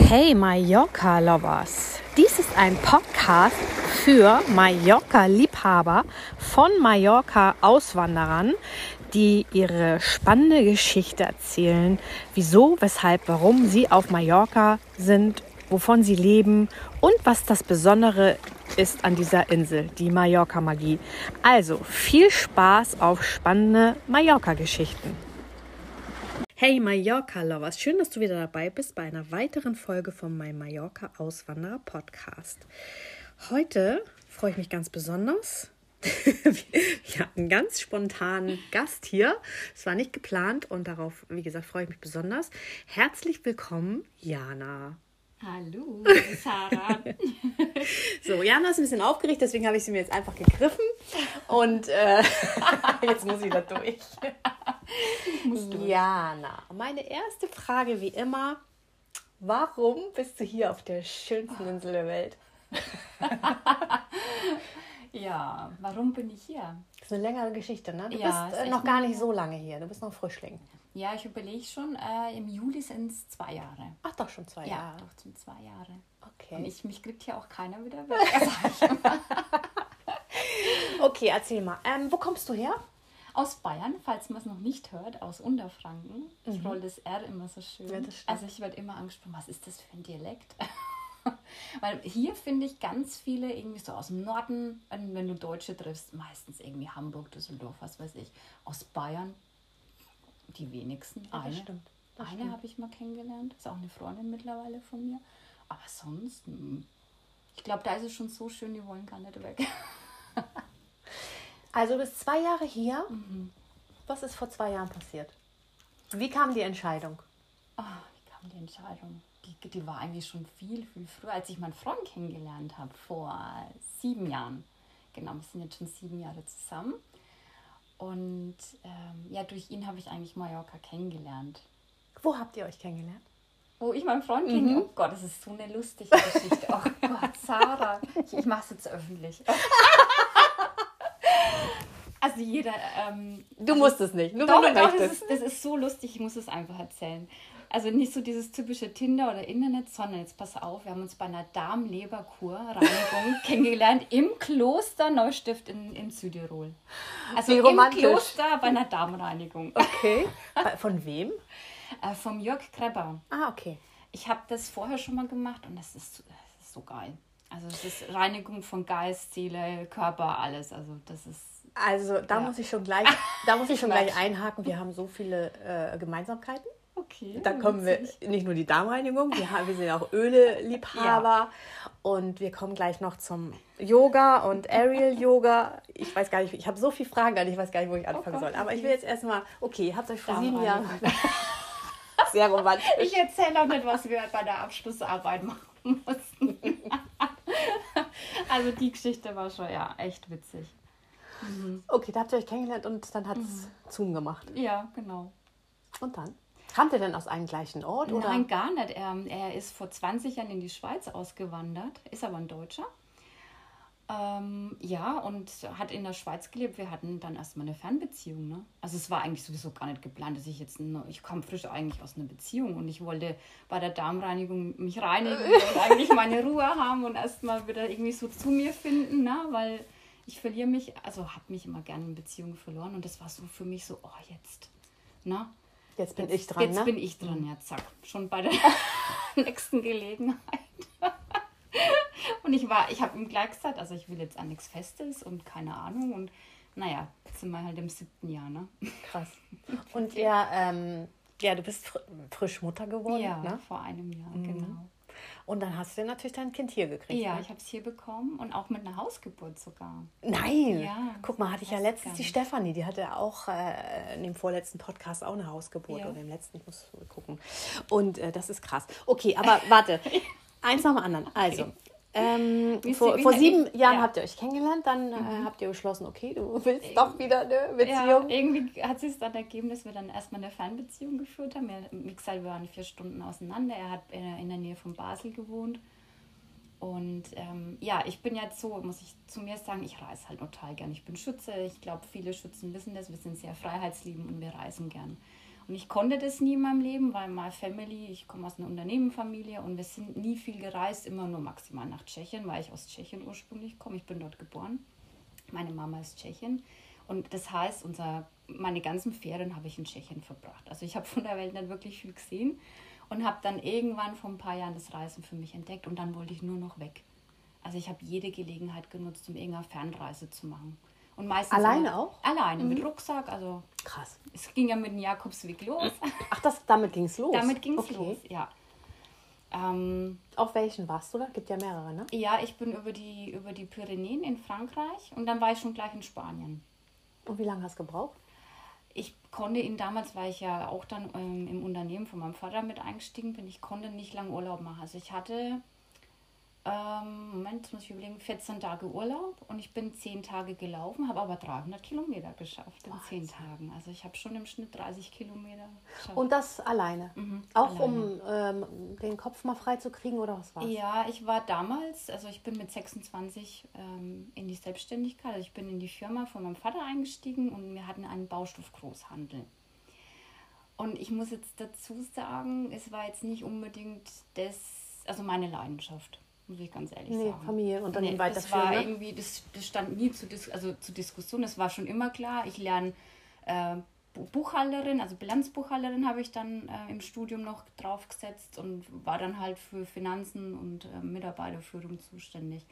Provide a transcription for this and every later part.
Hey Mallorca Lovers! Dies ist ein Podcast für Mallorca-Liebhaber von Mallorca-Auswanderern, die ihre spannende Geschichte erzählen, wieso, weshalb, warum sie auf Mallorca sind, wovon sie leben und was das Besondere ist an dieser Insel, die Mallorca-Magie. Also viel Spaß auf spannende Mallorca-Geschichten. Hey Mallorca-Lovers, schön, dass du wieder dabei bist bei einer weiteren Folge vom My Mallorca Auswanderer Podcast. Heute freue ich mich ganz besonders. Wir hatten einen ganz spontanen Gast hier. Es war nicht geplant und darauf, wie gesagt, freue ich mich besonders. Herzlich willkommen, Jana. Hallo, Sarah. so, Jana ist ein bisschen aufgeregt, deswegen habe ich sie mir jetzt einfach gegriffen. Und äh, jetzt muss ich da durch. Jana, meine erste Frage wie immer: Warum bist du hier auf der schönsten Insel der Welt? ja, warum bin ich hier? Das ist eine längere Geschichte, ne? Du Ja, bist ist äh, noch gar nicht so lange hier. Du bist noch Frischling. Ja, ich überlege schon, äh, im Juli sind es zwei Jahre. Ach, doch schon zwei Ja, Jahre. doch, sind zwei Jahre. Okay. Und ich, mich kriegt hier auch keiner wieder weg. Okay, erzähl mal. Ähm, wo kommst du her? aus Bayern, falls man es noch nicht hört, aus Unterfranken. Ich roll das R immer so schön. Mhm. Ja, also ich werde immer angesprochen, was ist das für ein Dialekt? Weil hier finde ich ganz viele irgendwie so aus dem Norden, wenn wenn du Deutsche triffst, meistens irgendwie Hamburg, Düsseldorf, was weiß ich. Aus Bayern die wenigsten. Ja, eine stimmt. Das eine habe ich mal kennengelernt. Ist auch eine Freundin mittlerweile von mir. Aber sonst, hm. ich glaube, da ist es schon so schön, die wollen gar nicht weg. Also du bist zwei Jahre hier. Mhm. Was ist vor zwei Jahren passiert? Wie kam die Entscheidung? Ah, wie kam die Entscheidung? Die, die war eigentlich schon viel, viel früher, als ich meinen Freund kennengelernt habe, vor sieben Jahren. Genau, wir sind jetzt schon sieben Jahre zusammen. Und ähm, ja, durch ihn habe ich eigentlich Mallorca kennengelernt. Wo habt ihr euch kennengelernt? Wo ich meinen Freund Mhm. kennengelernt Oh Gott, das ist so eine lustige Geschichte. Oh Gott, Sarah. Ich, ich mache es jetzt öffentlich. Also jeder... Ähm, Du musst es nicht, nur doch, doch, das ist, das ist so lustig, ich muss es einfach erzählen. Also nicht so dieses typische Tinder oder Internet, sondern jetzt pass auf, wir haben uns bei einer Darmleberkur-Reinigung kennengelernt im Kloster Neustift in, in Südtirol. Also Wie im romantisch. Kloster bei einer Darmreinigung. Okay. Von wem? Äh, vom Jörg Kreber. Ah, okay. Ich habe das vorher schon mal gemacht und das ist, das ist so geil. Also es ist Reinigung von Geist, Seele, Körper, alles. Also das ist Also da Ja. muss ich schon gleich, da muss ich schon gleich einhaken. Wir haben so viele äh, Gemeinsamkeiten. Okay. Da kommen wir nicht nur die Darmreinigung, wir, haben, wir sind auch Öle-Liebhaber und wir kommen gleich noch zum Yoga und Aerial Yoga. Ich weiß gar nicht, ich habe so viele Fragen ich weiß gar nicht, wo ich anfangen Oh Gott, soll. Aber ich will jetzt erstmal, okay, ihr habt euch vor sieben. Jahren. Sehr romantisch. Ich erzähle auch nicht, was wir bei der Abschlussarbeit machen mussten. also die Geschichte war schon ja echt witzig. Okay, da habt ihr euch kennengelernt und dann hat es Mhm. Zoom gemacht. Ja, genau. Und dann? Kamt ihr denn aus einem gleichen Ort? Oder? Nein, gar nicht. Er, er ist vor 20 Jahren in die Schweiz ausgewandert, ist aber ein Deutscher. Ähm, ja, und hat in der Schweiz gelebt. Wir hatten dann erstmal eine Fernbeziehung. Ne? Also es war eigentlich sowieso gar nicht geplant, dass ich jetzt, ein- ich kam frisch eigentlich aus einer Beziehung und ich wollte bei der Darmreinigung mich reinigen und eigentlich meine Ruhe haben und erstmal wieder irgendwie so zu mir finden, ne? weil ich verliere mich, also habe mich immer gerne in Beziehungen verloren und das war so für mich so, oh jetzt, ne? Jetzt bin Jetzt, ich dran, jetzt ne? bin ich dran, ja, zack. Schon bei der nächsten Gelegenheit. und ich war, ich habe ihm gleich gesagt, also ich will jetzt an nichts Festes und keine Ahnung. Und naja, jetzt sind wir halt im siebten Jahr, ne? Krass. Und ihr, ähm, ja, du bist fr frisch Mutter geworden, ja, ne? vor einem Jahr, Mhm. genau. Und dann hast du natürlich dein Kind hier gekriegt. Ja, ne? ich habe es hier bekommen und auch mit einer Hausgeburt sogar. Nein! Ja, Guck mal, hatte ich ja letztens die. Stefanie, die hatte auch äh, in dem vorletzten Podcast auch eine Hausgeburt Ja. oder im letzten, ich muss gucken. Und äh, das ist krass. Okay, aber warte, eins nach dem anderen. Also, ähm, Wie vor, vor sieben Jahren ja. habt ihr euch kennengelernt, dann äh, habt ihr beschlossen, okay, du willst doch wieder eine Ja, Beziehung. irgendwie hat sich dann ergeben, dass wir dann erstmal eine Fernbeziehung geführt haben. Wir, gesagt, wir waren vier Stunden auseinander. Er hat äh, in der Nähe von Basel gewohnt. Und ähm, ja, ich bin jetzt so, muss ich zu mir sagen, ich reise halt total gern. Ich bin Schütze. Ich glaube, viele Schützen wissen das. Wir sind sehr freiheitsliebend und wir reisen gern. Und ich konnte das nie in meinem Leben, weil meine Family, ich komme aus einer Unternehmenfamilie und wir sind nie viel gereist, immer nur maximal nach Tschechien, weil ich aus Tschechien ursprünglich komme. Ich bin dort geboren. Meine Mama ist Tschechien. Und das heißt, unser, meine ganzen Ferien habe ich in Tschechien verbracht. Also ich habe von der Welt nicht wirklich viel gesehen und habe dann irgendwann vor ein paar Jahren das Reisen für mich entdeckt und dann wollte ich nur noch weg. Also ich habe jede Gelegenheit genutzt, um irgendeine Fernreise zu machen. Und meistens Alleine immer, auch? Alleine, mit Rucksack. Also Krass. es ging ja mit dem Jakobsweg los. Ach, das, damit ging es los? Damit ging es okay. los, ja. Ähm, Auf welchen warst du da? Gibt ja mehrere, ne? ja, ich bin über die, über die Pyrenäen in Frankreich und dann war ich schon gleich in Spanien. Und wie lange hast du gebraucht? Ich konnte ihn damals, weil ich ja auch dann ähm, im Unternehmen von meinem Vater mit eingestiegen bin, ich konnte nicht lange Urlaub machen. Also ich hatte, ähm, Moment, jetzt muss ich überlegen, 14 Tage Urlaub und ich bin 10 Tage gelaufen, habe aber 300 Kilometer geschafft in 10 Tagen. Also ich habe schon im Schnitt 30 Kilometer geschafft. Und das alleine? Mhm, Auch um ähm, den Kopf mal frei zu kriegen oder was war's? Ja, ich war damals, also ich bin mit 26 ähm, in die Selbstständigkeit, also ich bin in die Firma von meinem Vater eingestiegen und wir hatten einen Baustoffgroßhandel. Und ich muss jetzt dazu sagen, es war jetzt nicht unbedingt das, also meine Leidenschaft, muss ich ganz ehrlich Nee, sagen. Familienunternehmen Nee, das weiterführen, war ne? irgendwie, das, das stand nie zu, Dis also zur Diskussion, das war schon immer klar. Ich lerne äh, Bu- Buchhalterin, also Bilanzbuchhalterin habe ich dann äh, im Studium noch draufgesetzt und war dann halt für Finanzen und äh, Mitarbeiterführung zuständig.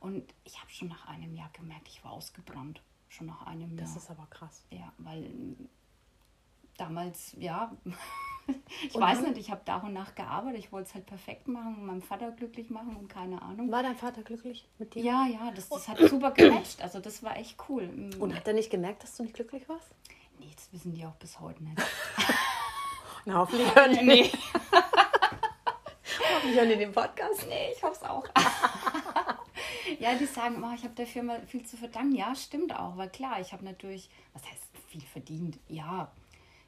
Und ich habe schon nach einem Jahr gemerkt, ich war ausgebrannt. Schon nach einem Jahr. Das ist aber krass. Ja, weil damals, ja, ich Und weiß nicht, ich habe da und nach gearbeitet. Ich wollte es halt perfekt machen und meinem Vater glücklich machen und keine Ahnung. War dein Vater glücklich mit dir? Ja, ja, das, das hat super gematcht. Also das war echt cool. Mm, Und hat er nicht gemerkt, dass du nicht glücklich warst? nee, das wissen die auch bis heute nicht. Na, hoffentlich hören die, nee, hoffentlich hören die den Podcast. nee, ich hoffe es auch. ja, die sagen immer, ich habe der Firma viel zu verdanken. Ja, stimmt auch. Weil klar, ich habe natürlich, was heißt viel verdient? Ja,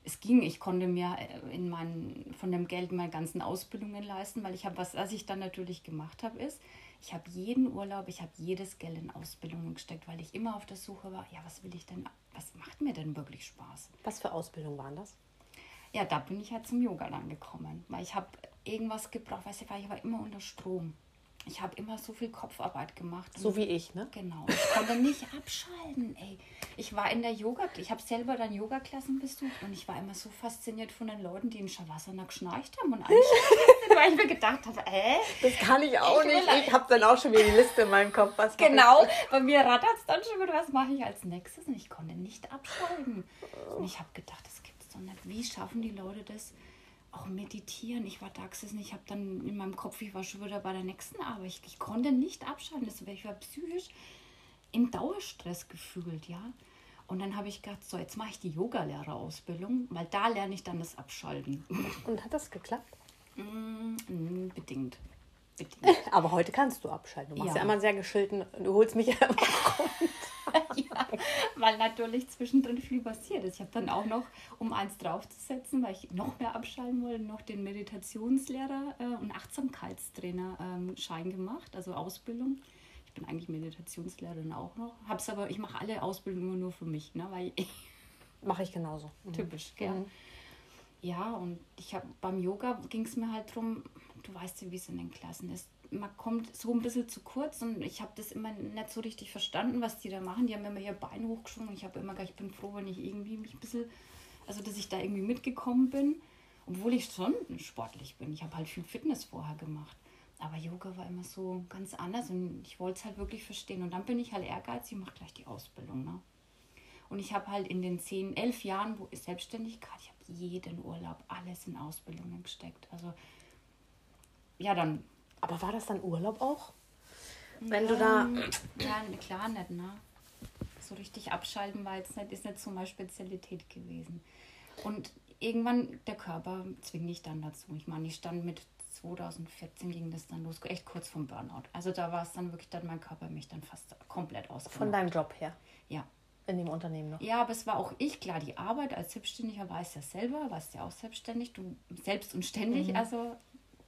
es ging. Ich konnte mir äh, in meinen, von dem Geld meine ganzen Ausbildungen leisten, weil ich habe, was, was ich dann natürlich gemacht habe, ist, ich habe jeden Urlaub, ich habe jedes Geld in Ausbildungen gesteckt, weil ich immer auf der Suche war, ja, was will ich denn, was macht mir denn wirklich Spaß? Was für Ausbildung waren das? Ja, da bin ich halt zum Yoga dann gekommen, weil ich habe irgendwas gebraucht, weißt du, weil ich war immer unter Strom. Ich habe immer so viel Kopfarbeit gemacht. So wie ich, ne? Genau. Ich konnte nicht abschalten, ey. Ich war in der Yoga, ich habe selber dann Yoga-Klassen besucht und ich war immer so fasziniert von den Leuten, die in Shavasana geschnarcht haben und weil ich mir gedacht habe, äh, Das kann ich auch Ich nicht. Ich habe dann auch schon wieder die Liste in meinem Kopf. Was Genau, bei mir rattert es dann schon wieder, was mache ich als nächstes? Und ich konnte nicht abschalten. Und ich habe gedacht, das gibt es doch nicht. Wie schaffen die Leute das? Auch meditieren. Ich war da gesessen, ich habe dann in meinem Kopf, ich war schon wieder bei der nächsten Arbeit. Ich, ich konnte nicht abschalten. Das, ich war psychisch im Dauerstress gefühlt, ja. Und dann habe ich gedacht, so, jetzt mache ich die Yogalehrerausbildung, weil da lerne ich dann das Abschalten. Und hat das geklappt? Mm, bedingt. Bedingt. Aber heute kannst du abschalten. Du machst ja, Ja. immer einen sehr geschillten. Du holst mich ja immer ja, weil natürlich zwischendrin viel passiert ist. Ich habe dann auch noch, um eins draufzusetzen, weil ich noch mehr abschalten wollte, noch den Meditationslehrer äh, und Achtsamkeitstrainer ähm, Schein gemacht, also Ausbildung. Ich bin eigentlich Meditationslehrerin auch noch. Hab's aber, ich mache alle Ausbildungen nur für mich, ne, weil ich, Mache ich genauso. typisch, gell? Mhm. Ja, und ich habe beim Yoga ging es mir halt drum, du weißt ja, wie es in den Klassen ist. Man kommt so ein bisschen zu kurz und ich habe das immer nicht so richtig verstanden, was die da machen. Die haben immer ihr Bein hochgeschwungen ich habe immer gedacht, ich bin froh, wenn ich irgendwie mich ein bisschen, also dass ich da irgendwie mitgekommen bin, obwohl ich schon sportlich bin. Ich habe halt viel Fitness vorher gemacht. Aber Yoga war immer so ganz anders und ich wollte es halt wirklich verstehen. Und dann bin ich halt ehrgeizig und mache gleich die Ausbildung. Ne? Und ich habe halt in den zehn, elf Jahren wo Selbstständigkeit, ich habe jeden Urlaub, alles in Ausbildungen gesteckt. Also ja, dann. Aber war das dann Urlaub auch? Wenn du da. Ja, klar nicht, ne? So richtig abschalten war jetzt nicht, ist nicht so meine Spezialität gewesen. Und irgendwann, der Körper zwingt dich dann dazu. Ich meine, ich stand mit 2014 ging das dann los, echt kurz vom Burnout. Also da war es dann wirklich, dann mein Körper mich dann fast komplett Von ausgemacht. deinem Job her. Ja. In dem Unternehmen noch. Ja, aber es war auch ich, klar, die Arbeit als Selbstständiger weiß ja selber, warst ja auch selbstständig, du selbst und ständig, also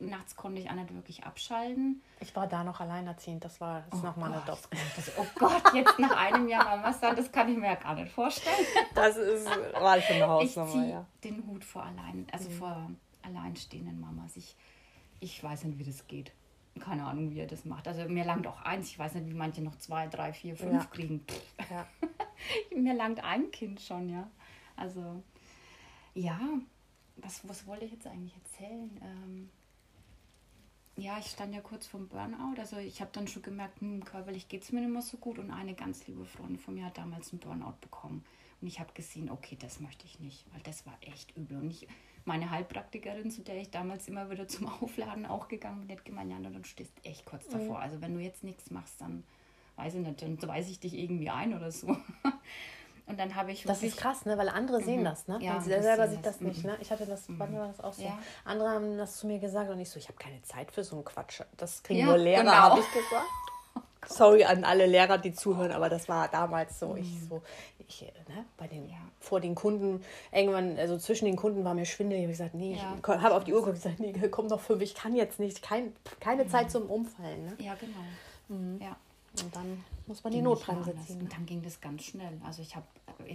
nachts konnte ich auch nicht wirklich abschalten. Ich war da noch alleinerziehend, das war oh nochmal eine Doppel. Oh Gott, jetzt nach einem Jahr Mama sein, das kann ich mir ja gar nicht vorstellen. Das ist, war schon eine Hausnummer, ich ja. den Hut vor allein, also mhm. vor alleinstehenden Mamas. Ich, ich weiß nicht, wie das geht. Keine Ahnung, wie er das macht. Also mir langt auch eins. Ich weiß nicht, wie manche noch zwei, drei, vier, fünf ja. kriegen. Ja. mir langt ein Kind schon, ja. Also, ja, was, was wollte ich jetzt eigentlich erzählen? Ähm, ja, ich stand ja kurz vom Burnout. Also ich habe dann schon gemerkt, hm, körperlich geht es mir nicht mehr so gut. Und eine ganz liebe Freundin von mir hat damals einen Burnout bekommen. Und ich habe gesehen, okay, das möchte ich nicht, weil das war echt übel. Und ich, meine Heilpraktikerin, zu der ich damals immer wieder zum Aufladen auch gegangen bin, hat gemeint, ja, du stehst echt kurz mhm. davor. Mhm. Also wenn du jetzt nichts machst, dann weiß ich nicht, dann weise ich dich irgendwie ein oder so. Und dann habe ich Das ist krass, ne? Weil andere sehen mhm. das, ne? Ja, sie selber sieht das, das nicht, mhm. ne? Ich hatte das, mhm. wann war das auch so? Ja. Andere haben das zu mir gesagt und ich so, ich habe keine Zeit für so einen Quatsch. Das kriegen ja, nur Lehrer, genau. habe ich gesagt. Sorry an alle Lehrer, die zuhören, aber das war damals so. Ich so, ich, ne, bei den, vor den Kunden, irgendwann, also zwischen den Kunden war mir schwindelig. Ich habe gesagt, nee, ich habe auf die Uhr geguckt und gesagt, nee, komm doch fünf, ich kann jetzt nicht, kein, keine mhm. Zeit zum Umfallen. Ne? Ja, genau. Mhm. Ja. Und dann muss man die Notbremse ziehen. Und dann ging das ganz schnell. Also ich habe,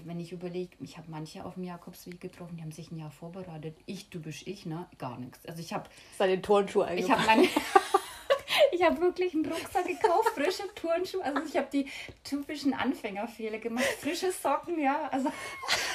wenn ich überlege, ich habe manche auf dem Jakobsweg getroffen, die haben sich ein Jahr vorbereitet. Ich, du bist ich, ne? Gar nichts. Also ich habe... Seine Turnschuhe Ich habe meine... Ich habe wirklich einen Rucksack gekauft, frische Turnschuhe. Also ich habe die typischen Anfängerfehler gemacht. Frische Socken, ja. Also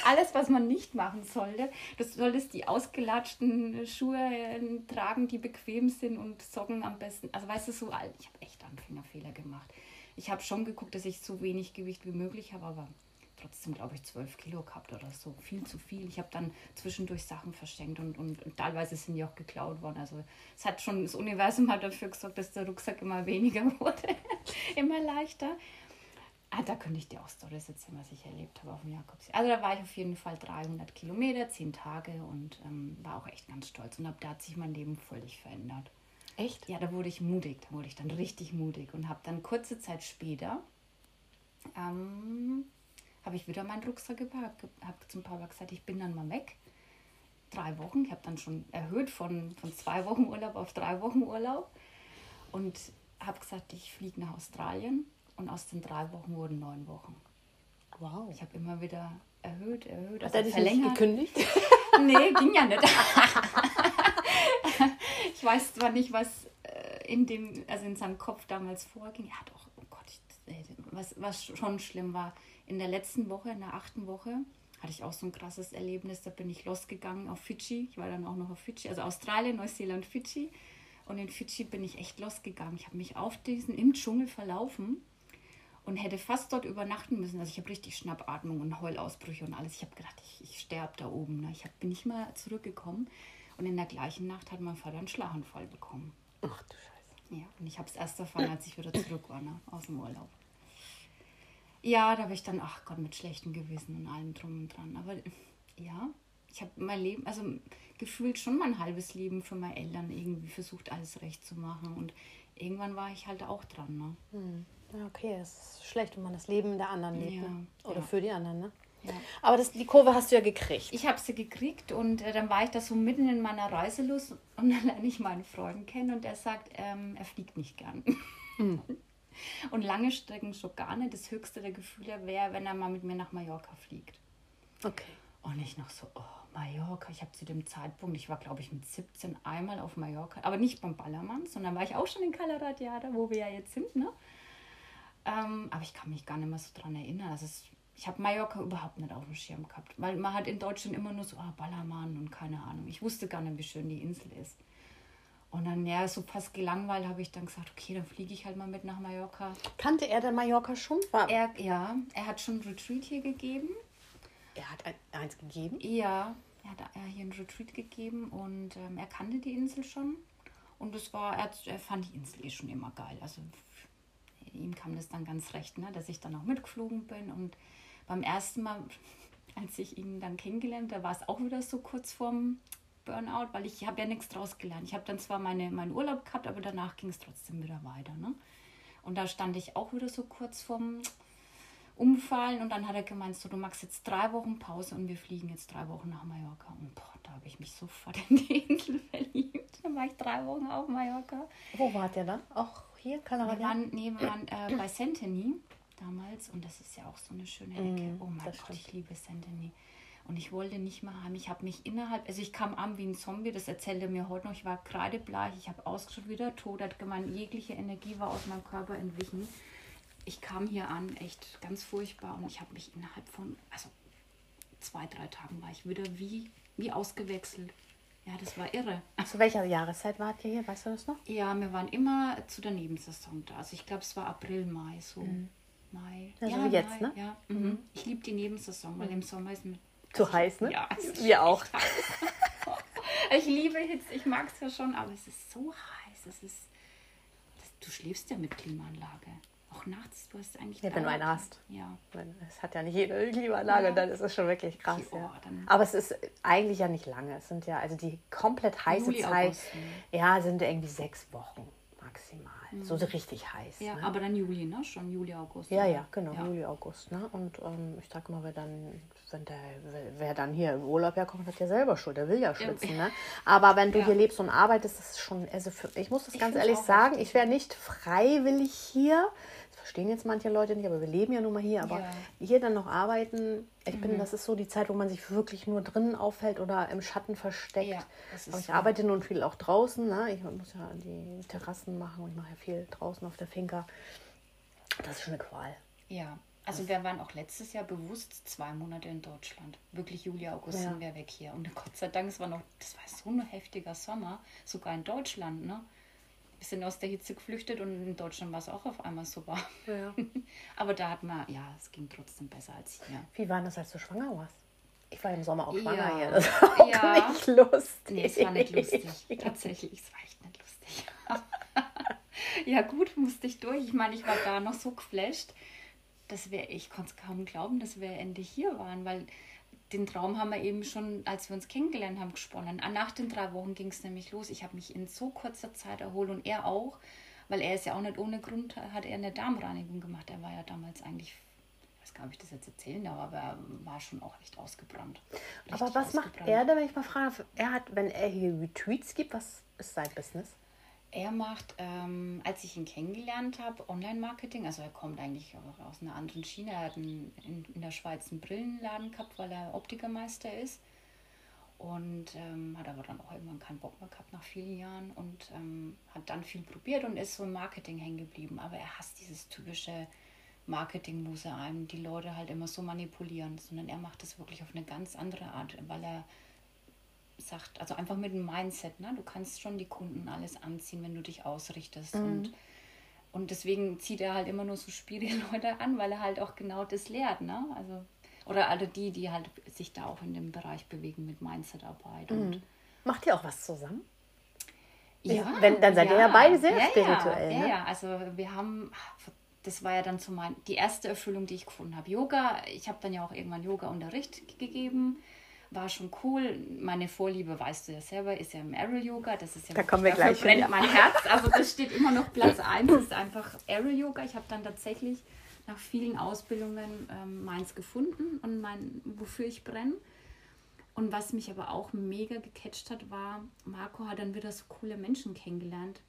alles, was man nicht machen sollte. Du solltest die ausgelatschten Schuhe äh, tragen, die bequem sind und Socken am besten. Also weißt du, so alt. Ich habe echt Anfängerfehler gemacht. Ich habe schon geguckt, dass ich so wenig Gewicht wie möglich habe, aber trotzdem, glaube ich, 12 Kilo gehabt oder so. Viel zu viel. Ich habe dann zwischendurch Sachen verschenkt und, und, und, teilweise sind die auch geklaut worden. Also es hat schon, das Universum hat dafür gesorgt, dass der Rucksack immer weniger wurde, immer leichter. Ah, da könnte ich dir auch Stories erzählen, was ich erlebt habe auf dem Jakobsweg. Also da war ich auf jeden Fall 300 Kilometer, 10 Tage und ähm, war auch echt ganz stolz. Und ab da hat sich mein Leben völlig verändert. Echt? Ja, da wurde ich mutig. Da wurde ich dann richtig mutig und habe dann kurze Zeit später ähm, habe ich wieder meinen Rucksack gepackt, habe zum Papa gesagt, ich bin dann mal weg. Drei Wochen, ich habe dann schon erhöht von, von zwei Wochen Urlaub auf drei Wochen Urlaub und habe gesagt, ich fliege nach Australien und aus den drei Wochen wurden neun Wochen. Wow. Ich habe immer wieder erhöht, erhöht. Hat also er dich verlängert. nicht gekündigt? nee, ging ja nicht. ich weiß zwar nicht, was äh, in dem, also in seinem Kopf damals vorging. Ja, doch, oh Gott, äh, was, was schon schlimm war in der letzten Woche, in der achten Woche, hatte ich auch so ein krasses Erlebnis. Da bin ich losgegangen auf Fidschi. Ich war dann auch noch auf Fidschi, also Australien, Neuseeland, Fidschi. Und in Fidschi bin ich echt losgegangen. Ich habe mich auf diesen im Dschungel verlaufen und hätte fast dort übernachten müssen. Also ich habe richtig Schnappatmung und Heulausbrüche und alles. Ich habe gedacht, ich, ich sterbe da oben. Ne? Ich hab, bin nicht mal zurückgekommen. Und in der gleichen Nacht hat mein Vater einen Schlaganfall bekommen. Ach du Scheiße. Ja, und ich habe es erst erfahren, als ich wieder zurück war, ne? aus dem Urlaub. Ja, da habe ich dann, ach Gott, mit schlechtem Gewissen und allem drum und dran. Aber ja, ich habe mein Leben, also gefühlt schon mein halbes Leben für meine Eltern irgendwie versucht, alles recht zu machen. Und irgendwann war ich halt auch dran. Ne? Hm. Okay, es ist schlecht, wenn man das Leben der anderen lebt. Ja, ne? Oder ja. für die anderen, ne? Ja. Aber das, die Kurve hast du ja gekriegt. Ich habe sie gekriegt und äh, dann war ich da so mitten in meiner Reiselust und dann lerne ich meinen Freund kennen und er sagt, ähm, er fliegt nicht gern. Mhm. Und lange Strecken schon gar nicht. Das höchste der Gefühle wäre, wenn er mal mit mir nach Mallorca fliegt. Okay. Und ich noch so, oh, Mallorca. Ich habe zu dem Zeitpunkt, ich war glaube ich mit 17 einmal auf Mallorca, aber nicht beim Ballermann, sondern war ich auch schon in Calaratiada, wo wir ja jetzt sind, ne? Ähm, aber ich kann mich gar nicht mehr so dran erinnern. Also es, ich habe Mallorca überhaupt nicht auf dem Schirm gehabt, weil man hat in Deutschland immer nur so, ah, Ballermann und keine Ahnung. Ich wusste gar nicht, wie schön die Insel ist. Und dann, ja, so fast gelangweilt, habe ich dann gesagt, okay, dann fliege ich halt mal mit nach Mallorca. Kannte er denn Mallorca schon? War er, ja, er hat schon ein Retreat hier gegeben. Er hat ein, eins gegeben? Ja, er hat hier ein Retreat gegeben und ähm, er kannte die Insel schon. Und es war, er, er, fand die Insel eh schon immer geil. Also ihm kam das dann ganz recht, ne, dass ich dann auch mitgeflogen bin. Und beim ersten Mal, als ich ihn dann kennengelernt, da war es auch wieder so kurz vorm Burnout, weil ich habe ja nichts draus gelernt. Ich habe dann zwar meine, meinen Urlaub gehabt, aber danach ging es trotzdem wieder weiter. Ne? Und da stand ich auch wieder so kurz vorm Umfallen und dann hat er gemeint, so, du machst jetzt drei Wochen Pause und wir fliegen jetzt drei Wochen nach Mallorca. Und boah, da habe ich mich sofort in die Insel verliebt. Dann war ich drei Wochen auf Mallorca. Wo wart ihr dann? Auch hier, Kanarien? Wir waren, nee, wir waren äh, bei Santini damals und das ist ja auch so eine schöne Ecke. oh mein Gott, stimmt. ich liebe Santini. Und ich wollte nicht mehr heim. Ich habe mich innerhalb, also ich kam an wie ein Zombie, das erzählte mir heute noch. Ich war kreidebleich, ich habe ausgeschaut wie der Tod, hat gemeint, jegliche Energie war aus meinem Körper entwichen. Ich kam hier an, echt ganz furchtbar und ich habe mich innerhalb von, also zwei, drei Tagen war ich wieder wie, wie ausgewechselt. Ja, das war irre. Zu welcher Jahreszeit wart ihr hier? Weißt du das noch? Ja, wir waren immer zu der Nebensaison da. Also ich glaube, es war April, Mai so. Mhm. Mai. Also ja, jetzt, Mai, ne? Ja. Mhm. Ich liebe die Nebensaison, weil mhm. im Sommer ist mit zu heiß, ne? Ja, wir auch. ich liebe Hitze, ich mag es ja schon, aber es ist so heiß. Es ist, das, du schläfst ja mit Klimaanlage. Auch nachts, du hast eigentlich. Ja, wenn du eine hast. Ja. Es hat ja nicht jede Klimaanlage, ja. dann ist es schon wirklich krass. Oh, ja. Aber es ist eigentlich ja nicht lange. Es sind ja, also die komplett heiße Juli, Zeit, August, ja, sind irgendwie sechs Wochen maximal. Mhm. So richtig heiß. Ja, ne? aber dann Juli, ne? Schon Juli, August. Ja, ja, genau, ja. Juli, August. Ne? Und ähm, ich sag mal, wer dann, wenn der, wer dann hier im Urlaub herkommt, hat ja selber Schuld, der will ja schwitzen. Ja. Ne? Aber wenn du ja. hier lebst und arbeitest, ist es schon, also für, ich muss das ich ganz ehrlich sagen, richtig. ich wäre nicht freiwillig hier verstehen jetzt manche Leute nicht, aber wir leben ja nun mal hier. Aber ja. hier dann noch arbeiten, ich mhm. bin, das ist so die Zeit, wo man sich wirklich nur drinnen aufhält oder im Schatten versteckt. Ja, aber ich so. arbeite nun viel auch draußen. Ne? Ich muss ja die Terrassen machen und ich mache ja viel draußen auf der Finca. Das ist schon eine Qual. Ja, also wir waren auch letztes Jahr bewusst zwei Monate in Deutschland. Wirklich Juli, August ja. sind wir weg hier. Und Gott sei Dank, es war noch, das war so ein heftiger Sommer, sogar in Deutschland, ne? Wir sind aus der Hitze geflüchtet und in Deutschland war es auch auf einmal so warm. Ja. Aber da hat man, ja, es ging trotzdem besser als hier. Wie war das, als du schwanger warst? Ich war im Sommer auch schwanger ja. hier. Das war ja. nicht lustig. Nee, es war nicht lustig. Tatsächlich, es war echt nicht lustig. ja, gut, musste ich durch. Ich meine, ich war da noch so geflasht, dass wir, ich konnte es kaum glauben, dass wir endlich hier waren, weil den Traum haben wir eben schon, als wir uns kennengelernt haben, gesponnen. Ah, nach den drei Wochen ging es nämlich los. Ich habe mich in so kurzer Zeit erholt und er auch, weil er ist ja auch nicht ohne Grund, hat er eine Darmreinigung gemacht. Er war ja damals eigentlich, ich weiß gar nicht, ob ich das jetzt erzählen darf, aber er war schon auch echt ausgebrannt. Richtig aber was macht er da, wenn ich mal frage? Er hat, wenn er hier Retweets gibt, was ist sein Business? Er macht, ähm, als ich ihn kennengelernt habe, Online-Marketing. Also er kommt eigentlich aus einer anderen Schiene. Er hat einen, in, in der Schweiz einen Brillenladen gehabt, weil er Optikermeister ist. Und ähm, hat aber dann auch irgendwann keinen Bock mehr gehabt nach vielen Jahren und ähm, hat dann viel probiert und ist so im Marketing hängen geblieben. Aber er hasst dieses typische Marketing, wo sie einem die Leute halt immer so manipulieren, sondern er macht das wirklich auf eine ganz andere Art, weil er sagt, also einfach mit dem Mindset, ne? du kannst schon die Kunden alles anziehen, wenn du dich ausrichtest. Mhm. Und, und deswegen zieht er halt immer nur so Spielleute an, weil er halt auch genau das lehrt. Ne? Also, oder alle die, die halt sich da auch in dem Bereich bewegen mit Mindsetarbeit. Mhm. Macht ihr auch was zusammen? Ja, Wenn, dann seid ja, ihr ja beide sehr ja, spirituell. Ja, ne? ja, also wir haben, das war ja dann so mein, die erste Erfüllung, die ich gefunden habe. Yoga, ich habe dann ja auch irgendwann Yoga-Unterricht gegeben war schon cool. Meine Vorliebe, weißt du ja selber, ist ja im Aerial Yoga. Das ist ja da kommen wir gleich brennt hin, mein Herz. Also das steht immer noch Platz 1, ist einfach Aerial Yoga. Ich habe dann tatsächlich nach vielen Ausbildungen ähm, meins gefunden und mein, wofür ich brenne. Und was mich aber auch mega gecatcht hat, war, Marco hat dann wieder so coole Menschen kennengelernt.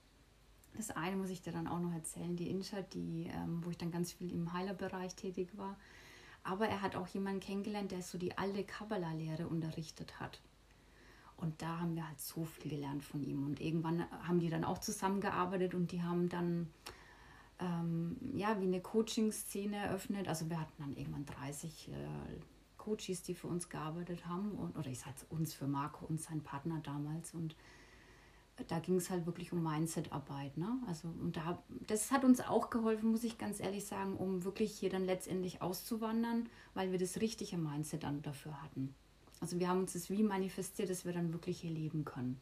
Das eine muss ich dir dann auch noch erzählen, die Insha, die, ähm, wo ich dann ganz viel im Heilerbereich tätig war aber er hat auch jemanden kennengelernt, der so die alte Kabbalah-Lehre unterrichtet hat. Und da haben wir halt so viel gelernt von ihm. Und irgendwann haben die dann auch zusammengearbeitet und die haben dann ähm, ja wie eine Coaching-Szene eröffnet. Also wir hatten dann irgendwann 30 äh, Coaches, die für uns gearbeitet haben. Und, oder ich sage uns für Marco und sein Partner damals. Und da ging es halt wirklich um Mindset-Arbeit. Ne? Also, und da, das hat uns auch geholfen, muss ich ganz ehrlich sagen, um wirklich hier dann letztendlich auszuwandern, weil wir das richtige Mindset dann dafür hatten. Also wir haben uns das wie manifestiert, dass wir dann wirklich hier leben können.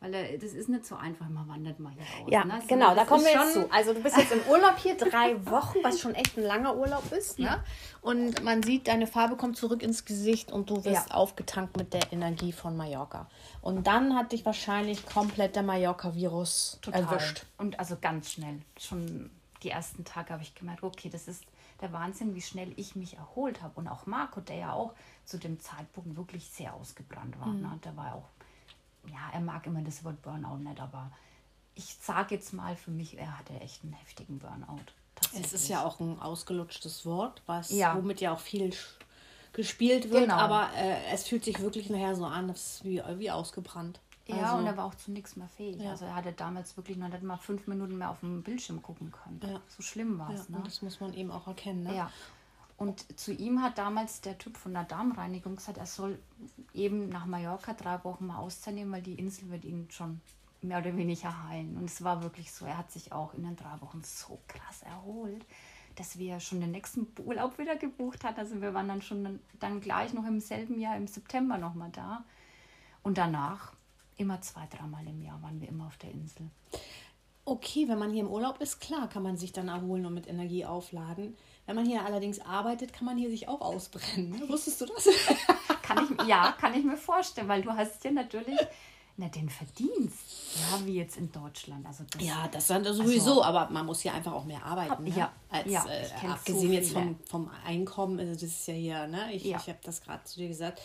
Weil äh, das ist nicht so einfach, man wandert mal hier aus. Ja, ne? genau, da kommen wir jetzt zu. Also du bist jetzt im Urlaub hier, drei Wochen, was schon echt ein langer Urlaub ist. Ne? Ja. Und man sieht, deine Farbe kommt zurück ins Gesicht und du wirst ja. aufgetankt mit der Energie von Mallorca. Und dann hat dich wahrscheinlich komplett der Mallorca-Virus erwischt. Und also ganz schnell. Schon die ersten Tage habe ich gemerkt, okay, das ist der Wahnsinn, wie schnell ich mich erholt habe. Und auch Marco, der ja auch zu dem Zeitpunkt wirklich sehr ausgebrannt war. Mhm. Ne? Der war auch ja, er mag immer das Wort Burnout nicht, aber ich sage jetzt mal für mich, er hatte echt einen heftigen Burnout. Es ist ja auch ein ausgelutschtes Wort, was Ja. womit ja auch viel gespielt wird, Genau. aber äh, es fühlt sich wirklich nachher so an, das ist wie, wie ausgebrannt. Ja, Also, und er war auch zu nichts mehr fähig. Ja. Also er hatte damals wirklich noch nicht mal fünf Minuten mehr auf dem Bildschirm gucken können. Ja. So schlimm war ja, es. ne? und das muss man eben auch erkennen. Ne? Ja. Und zu ihm hat damals der Typ von der Darmreinigung gesagt, er soll eben nach Mallorca drei Wochen mal Auszeit nehmen, weil die Insel wird ihn schon mehr oder weniger heilen. Und es war wirklich so, er hat sich auch in den drei Wochen so krass erholt, dass wir schon den nächsten Urlaub wieder gebucht hat. Also wir waren dann schon dann gleich noch im selben Jahr, im September nochmal da. Und danach immer zwei, dreimal im Jahr waren wir immer auf der Insel. Okay, wenn man hier im Urlaub ist, klar, kann man sich dann erholen und mit Energie aufladen. Wenn man hier allerdings arbeitet, kann man hier sich auch ausbrennen. Ne? Wusstest du das? Kann ich, ja, kann ich mir vorstellen, weil du hast ja natürlich na, den Verdienst, ja, wie jetzt in Deutschland. Also das, Ja, das dann sowieso, aber man muss hier einfach auch mehr arbeiten. Ne? Ja, Als, ja, äh, abgesehen so jetzt vom, vom Einkommen, also das ist ja hier, ne? Ich, Ja. ich habe das gerade zu dir gesagt,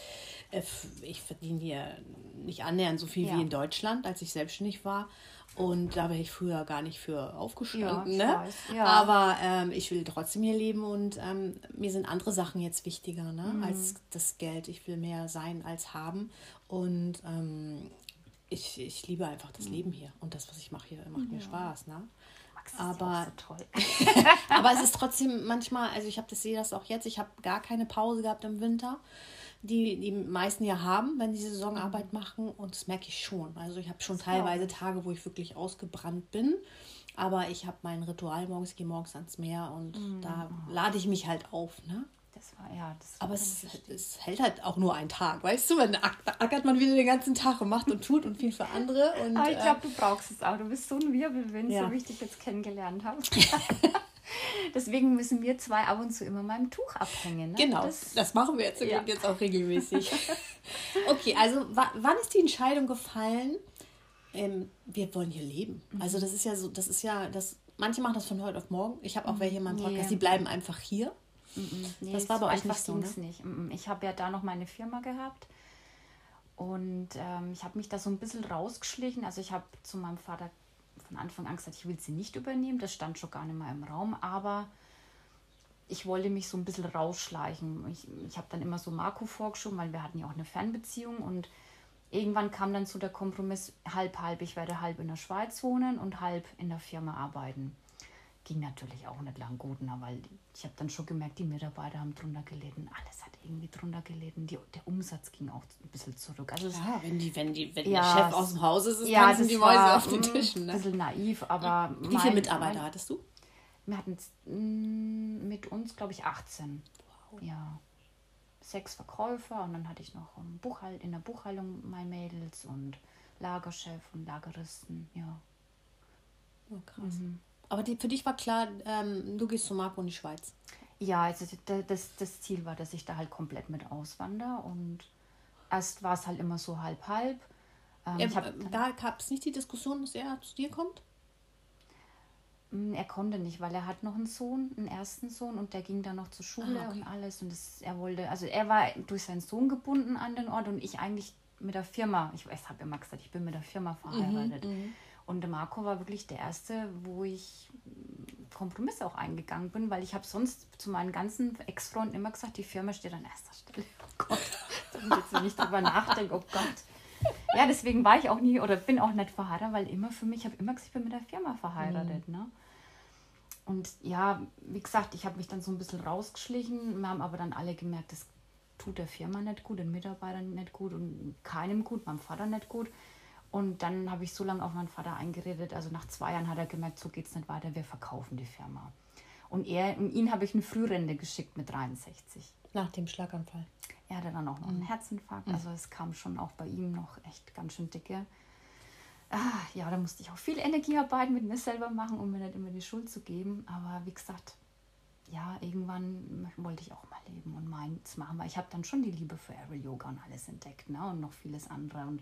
äh, ich verdiene hier nicht annähernd so viel Ja. wie in Deutschland, als ich selbstständig war. Und da wäre ich früher gar nicht für aufgestanden. Ja, ne? ja. Aber ähm, ich will trotzdem hier leben und ähm, mir sind andere Sachen jetzt wichtiger ne? Mhm. als das Geld. Ich will mehr sein als haben. Und ähm, ich, ich liebe einfach das Leben hier. Und das, was ich mache hier, macht mir Spaß. Ne? Aber- ja so toll. Aber es ist trotzdem manchmal, also ich habe das sehe das auch jetzt, ich habe gar keine Pause gehabt im Winter, die die meisten ja haben, wenn die Saisonarbeit machen und das merke ich schon. Also ich habe schon teilweise Tage, wo ich wirklich ausgebrannt bin, aber ich habe mein Ritual morgens, ich gehe morgens ans Meer und da lade ich mich halt auf, ne? Das war, ja, das Aber es, es hält halt auch nur einen Tag, weißt du? Dann ack- ackert man wieder den ganzen Tag und macht und tut und viel für andere. Und, Aber ich äh, glaube, du brauchst es auch. Du bist so ein Wirbelwind, Ja. so wie ich dich jetzt kennengelernt habe. Deswegen müssen wir zwei ab und zu immer mal im Tuch abhängen. Ne? Genau, das, Das, machen wir jetzt, Ja. jetzt auch regelmäßig. okay, also wa wann ist die Entscheidung gefallen, ähm, wir wollen hier leben? Mhm. Also das ist ja so, das ist ja, das, manche machen das von heute auf morgen. Ich habe auch welche in meinem Podcast, Nee. die bleiben einfach hier. Nee, das war bei so euch einfach nicht so, ne? nicht. Ich habe ja da noch meine Firma gehabt. Und ähm, ich habe mich da so ein bisschen rausgeschlichen. Also ich habe zu meinem Vater von Anfang an gesagt, ich will sie nicht übernehmen. Das stand schon gar nicht mal im Raum. Aber ich wollte mich so ein bisschen rausschleichen. Ich, ich habe dann immer so Marco vorgeschoben, weil wir hatten ja auch eine Fernbeziehung. Und irgendwann kam dann so der Kompromiss, halb, halb. Ich werde halb in der Schweiz wohnen und halb in der Firma arbeiten. Ging natürlich auch nicht lang gut, na, weil ich habe dann schon gemerkt, die Mitarbeiter haben drunter gelitten. Alles hat irgendwie drunter gelitten. Die, der Umsatz ging auch ein bisschen zurück. Also Ja, wenn, die, wenn, die, wenn Ja, der Chef aus dem Haus ist, ist ja, tanzen die Mäuse war, auf den mm, Tischen. Ein Ne? bisschen naiv, aber. Wie mein- viele Mitarbeiter mein- hattest du? Wir hatten mm, mit uns, glaube ich, 18. Ja. Sechs Verkäufer und dann hatte ich noch Buchhalt, in der Buchhaltung meine Mädels und Lagerchef und Lageristen. Ja. Oh, krass. Aber die, für dich war klar, ähm, du gehst zu Marco in die Schweiz. Ja, also da- das, das Ziel war, dass ich da halt komplett mit auswandere und erst war es halt immer so halb-halb. Ähm, äh, da gab es nicht die Diskussion, dass er zu dir kommt? Mm, Er konnte nicht, weil er hat noch einen Sohn, einen ersten Sohn und der ging dann noch zur Schule Ah, okay. und alles und das, er wollte, also er war durch seinen Sohn gebunden an den Ort und ich eigentlich mit der Firma, ich, ich habe immer gesagt, ich bin mit der Firma Mhm, verheiratet. Und der Marco war wirklich der Erste, wo ich Kompromisse auch eingegangen bin, weil ich habe sonst zu meinen ganzen Ex-Freunden immer gesagt, die Firma steht an erster Stelle. Oh Gott, ich jetzt nicht drüber nachdenke, oh Gott. Ja, deswegen war ich auch nie oder bin auch nicht verheiratet, weil immer für mich, ich habe immer gesagt, ich bin mit der Firma verheiratet. Ne? Und ja, wie gesagt, ich habe mich dann so ein bisschen rausgeschlichen. Wir haben aber dann alle gemerkt, das tut der Firma nicht gut, den Mitarbeitern nicht gut und keinem gut, meinem Vater nicht gut. Und dann habe ich so lange auf meinen Vater eingeredet. Also nach zwei Jahren hat er gemerkt, so geht es nicht weiter, wir verkaufen die Firma. Und er, und ihn habe ich eine Frührente geschickt mit 63. Nach dem Schlaganfall. Er hatte dann auch noch einen Herzinfarkt. Also es kam schon auch bei ihm noch echt ganz schön dicke. Ah, ja, da musste ich auch viel Energiearbeit mit mir selber machen, um mir nicht immer die Schuld zu geben. Aber wie gesagt, ja, irgendwann wollte ich auch mal leben und meins machen. Weil ich habe dann schon die Liebe für Aerial Yoga und alles entdeckt ne? und noch vieles andere. Und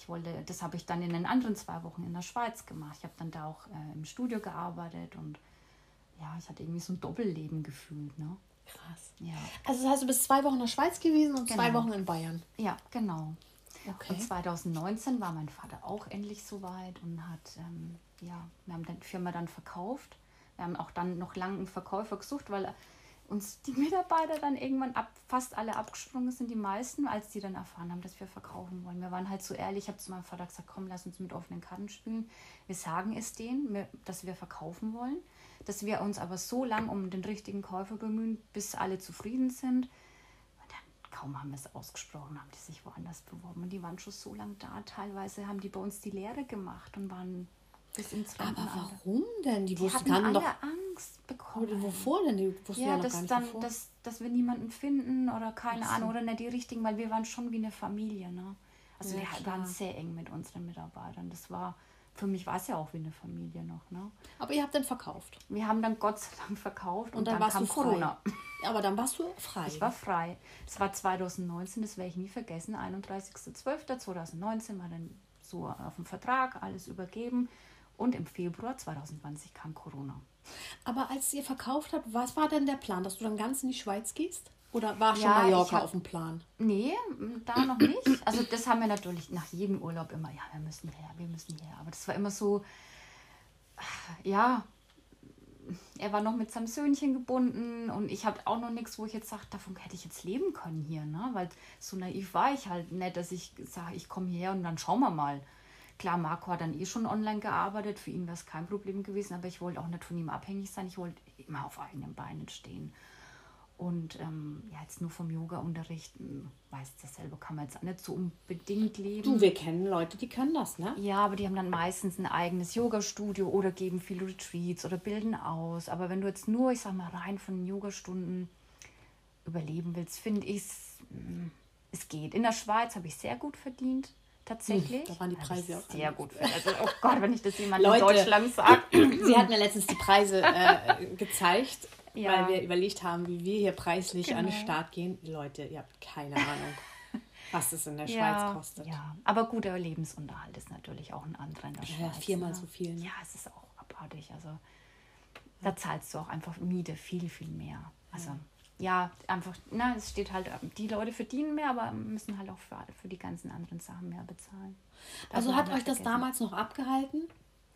ich wollte, das habe ich dann in den anderen zwei Wochen in der Schweiz gemacht. Ich habe dann da auch äh, im Studio gearbeitet und ja, ich hatte irgendwie so ein Doppelleben gefühlt. Ne? Krass. Ja. Also das heißt, du bist zwei Wochen in der Schweiz gewesen und zwei Genau. Wochen in Bayern. ja, genau. Okay. Und 2019 war mein Vater auch endlich so weit und hat, ähm, ja, wir haben die Firma dann verkauft. Wir haben auch dann noch lange einen Verkäufer gesucht, weil uns die Mitarbeiter dann irgendwann ab, fast alle abgesprungen sind, die meisten, als die dann erfahren haben, dass wir verkaufen wollen. Wir waren halt so ehrlich, ich habe zu meinem Vater gesagt, komm, lass uns mit offenen Karten spielen. Wir sagen es denen, dass wir verkaufen wollen, dass wir uns aber so lang um den richtigen Käufer bemühen, bis alle zufrieden sind. Und dann kaum haben wir es ausgesprochen, haben die sich woanders beworben. Und die waren schon so lange da. Teilweise haben die bei uns die Lehre gemacht und waren bis ins. Aber warum denn? Die, die wussten hatten alle doch... Angst bekommen. Wovor denn? Die wussten ja, ja dass, dann, dass, dass wir niemanden finden oder keine. Ahnung oder nicht die richtigen, weil wir waren schon wie eine Familie. Ne? Also ja, wir klar. waren sehr eng mit unseren Mitarbeitern. Das war, für mich war es ja auch wie eine Familie noch. Ne? Aber ihr habt dann verkauft? Wir haben dann Gott sei Dank verkauft und, und dann, dann, warst kam du frei. Corona. Aber dann warst du frei. Ich war frei. Es war 2019, das werde ich nie vergessen. 31.12.2019 war dann so auf dem Vertrag alles übergeben. Und im Februar 2020 kam Corona. Aber als ihr verkauft habt, was war denn der Plan, dass du dann ganz in die Schweiz gehst? Oder war schon ja, Mallorca hab, auf dem Plan? Nee, da noch nicht. Also das haben wir natürlich nach jedem Urlaub immer, ja, wir müssen her, wir müssen her. Aber das war immer so, ja, er war noch mit seinem Söhnchen gebunden und ich habe auch noch nichts, wo ich jetzt sage, davon hätte ich jetzt leben können hier, ne? Weil so naiv war ich halt nicht, dass ich sage, ich komme hierher und dann schauen wir mal. Klar, Marco hat dann eh schon online gearbeitet, für ihn wäre es kein Problem gewesen, aber ich wollte auch nicht von ihm abhängig sein, ich wollte immer auf eigenen Beinen stehen. Und ähm, ja, jetzt nur vom Yoga-Unterricht, weiß das selber, kann man jetzt auch nicht so unbedingt leben. Du, wir kennen Leute, die können das, ne? Ja, aber die haben dann meistens ein eigenes Yoga-Studio oder geben viele Retreats oder bilden aus. Aber wenn du jetzt nur, ich sag mal, rein von Yogastunden überleben willst, finde ich es, hm, es geht. In der Schweiz habe ich sehr gut verdient tatsächlich. Da waren die Preise auch sehr gut. Also, oh Gott, wenn ich das jemand Leute, in Deutschland sagt. Sie hatten ja letztens die Preise äh, gezeigt, ja. weil wir überlegt haben, wie wir hier preislich genau. an den genau. Start gehen. Leute, ihr habt keine Ahnung, was es in der ja, Schweiz kostet. Ja, aber guter Lebensunterhalt ist natürlich auch ein anderer in der Schweiz. Ja, viermal ne? so viel. Ne? Ja, es ist auch abartig. Also da zahlst du auch einfach Miete viel, viel mehr. Also ja, einfach, na, es steht halt, die Leute verdienen mehr, aber müssen halt auch für, für die ganzen anderen Sachen mehr bezahlen. Das also hat euch das vergessen. damals noch abgehalten?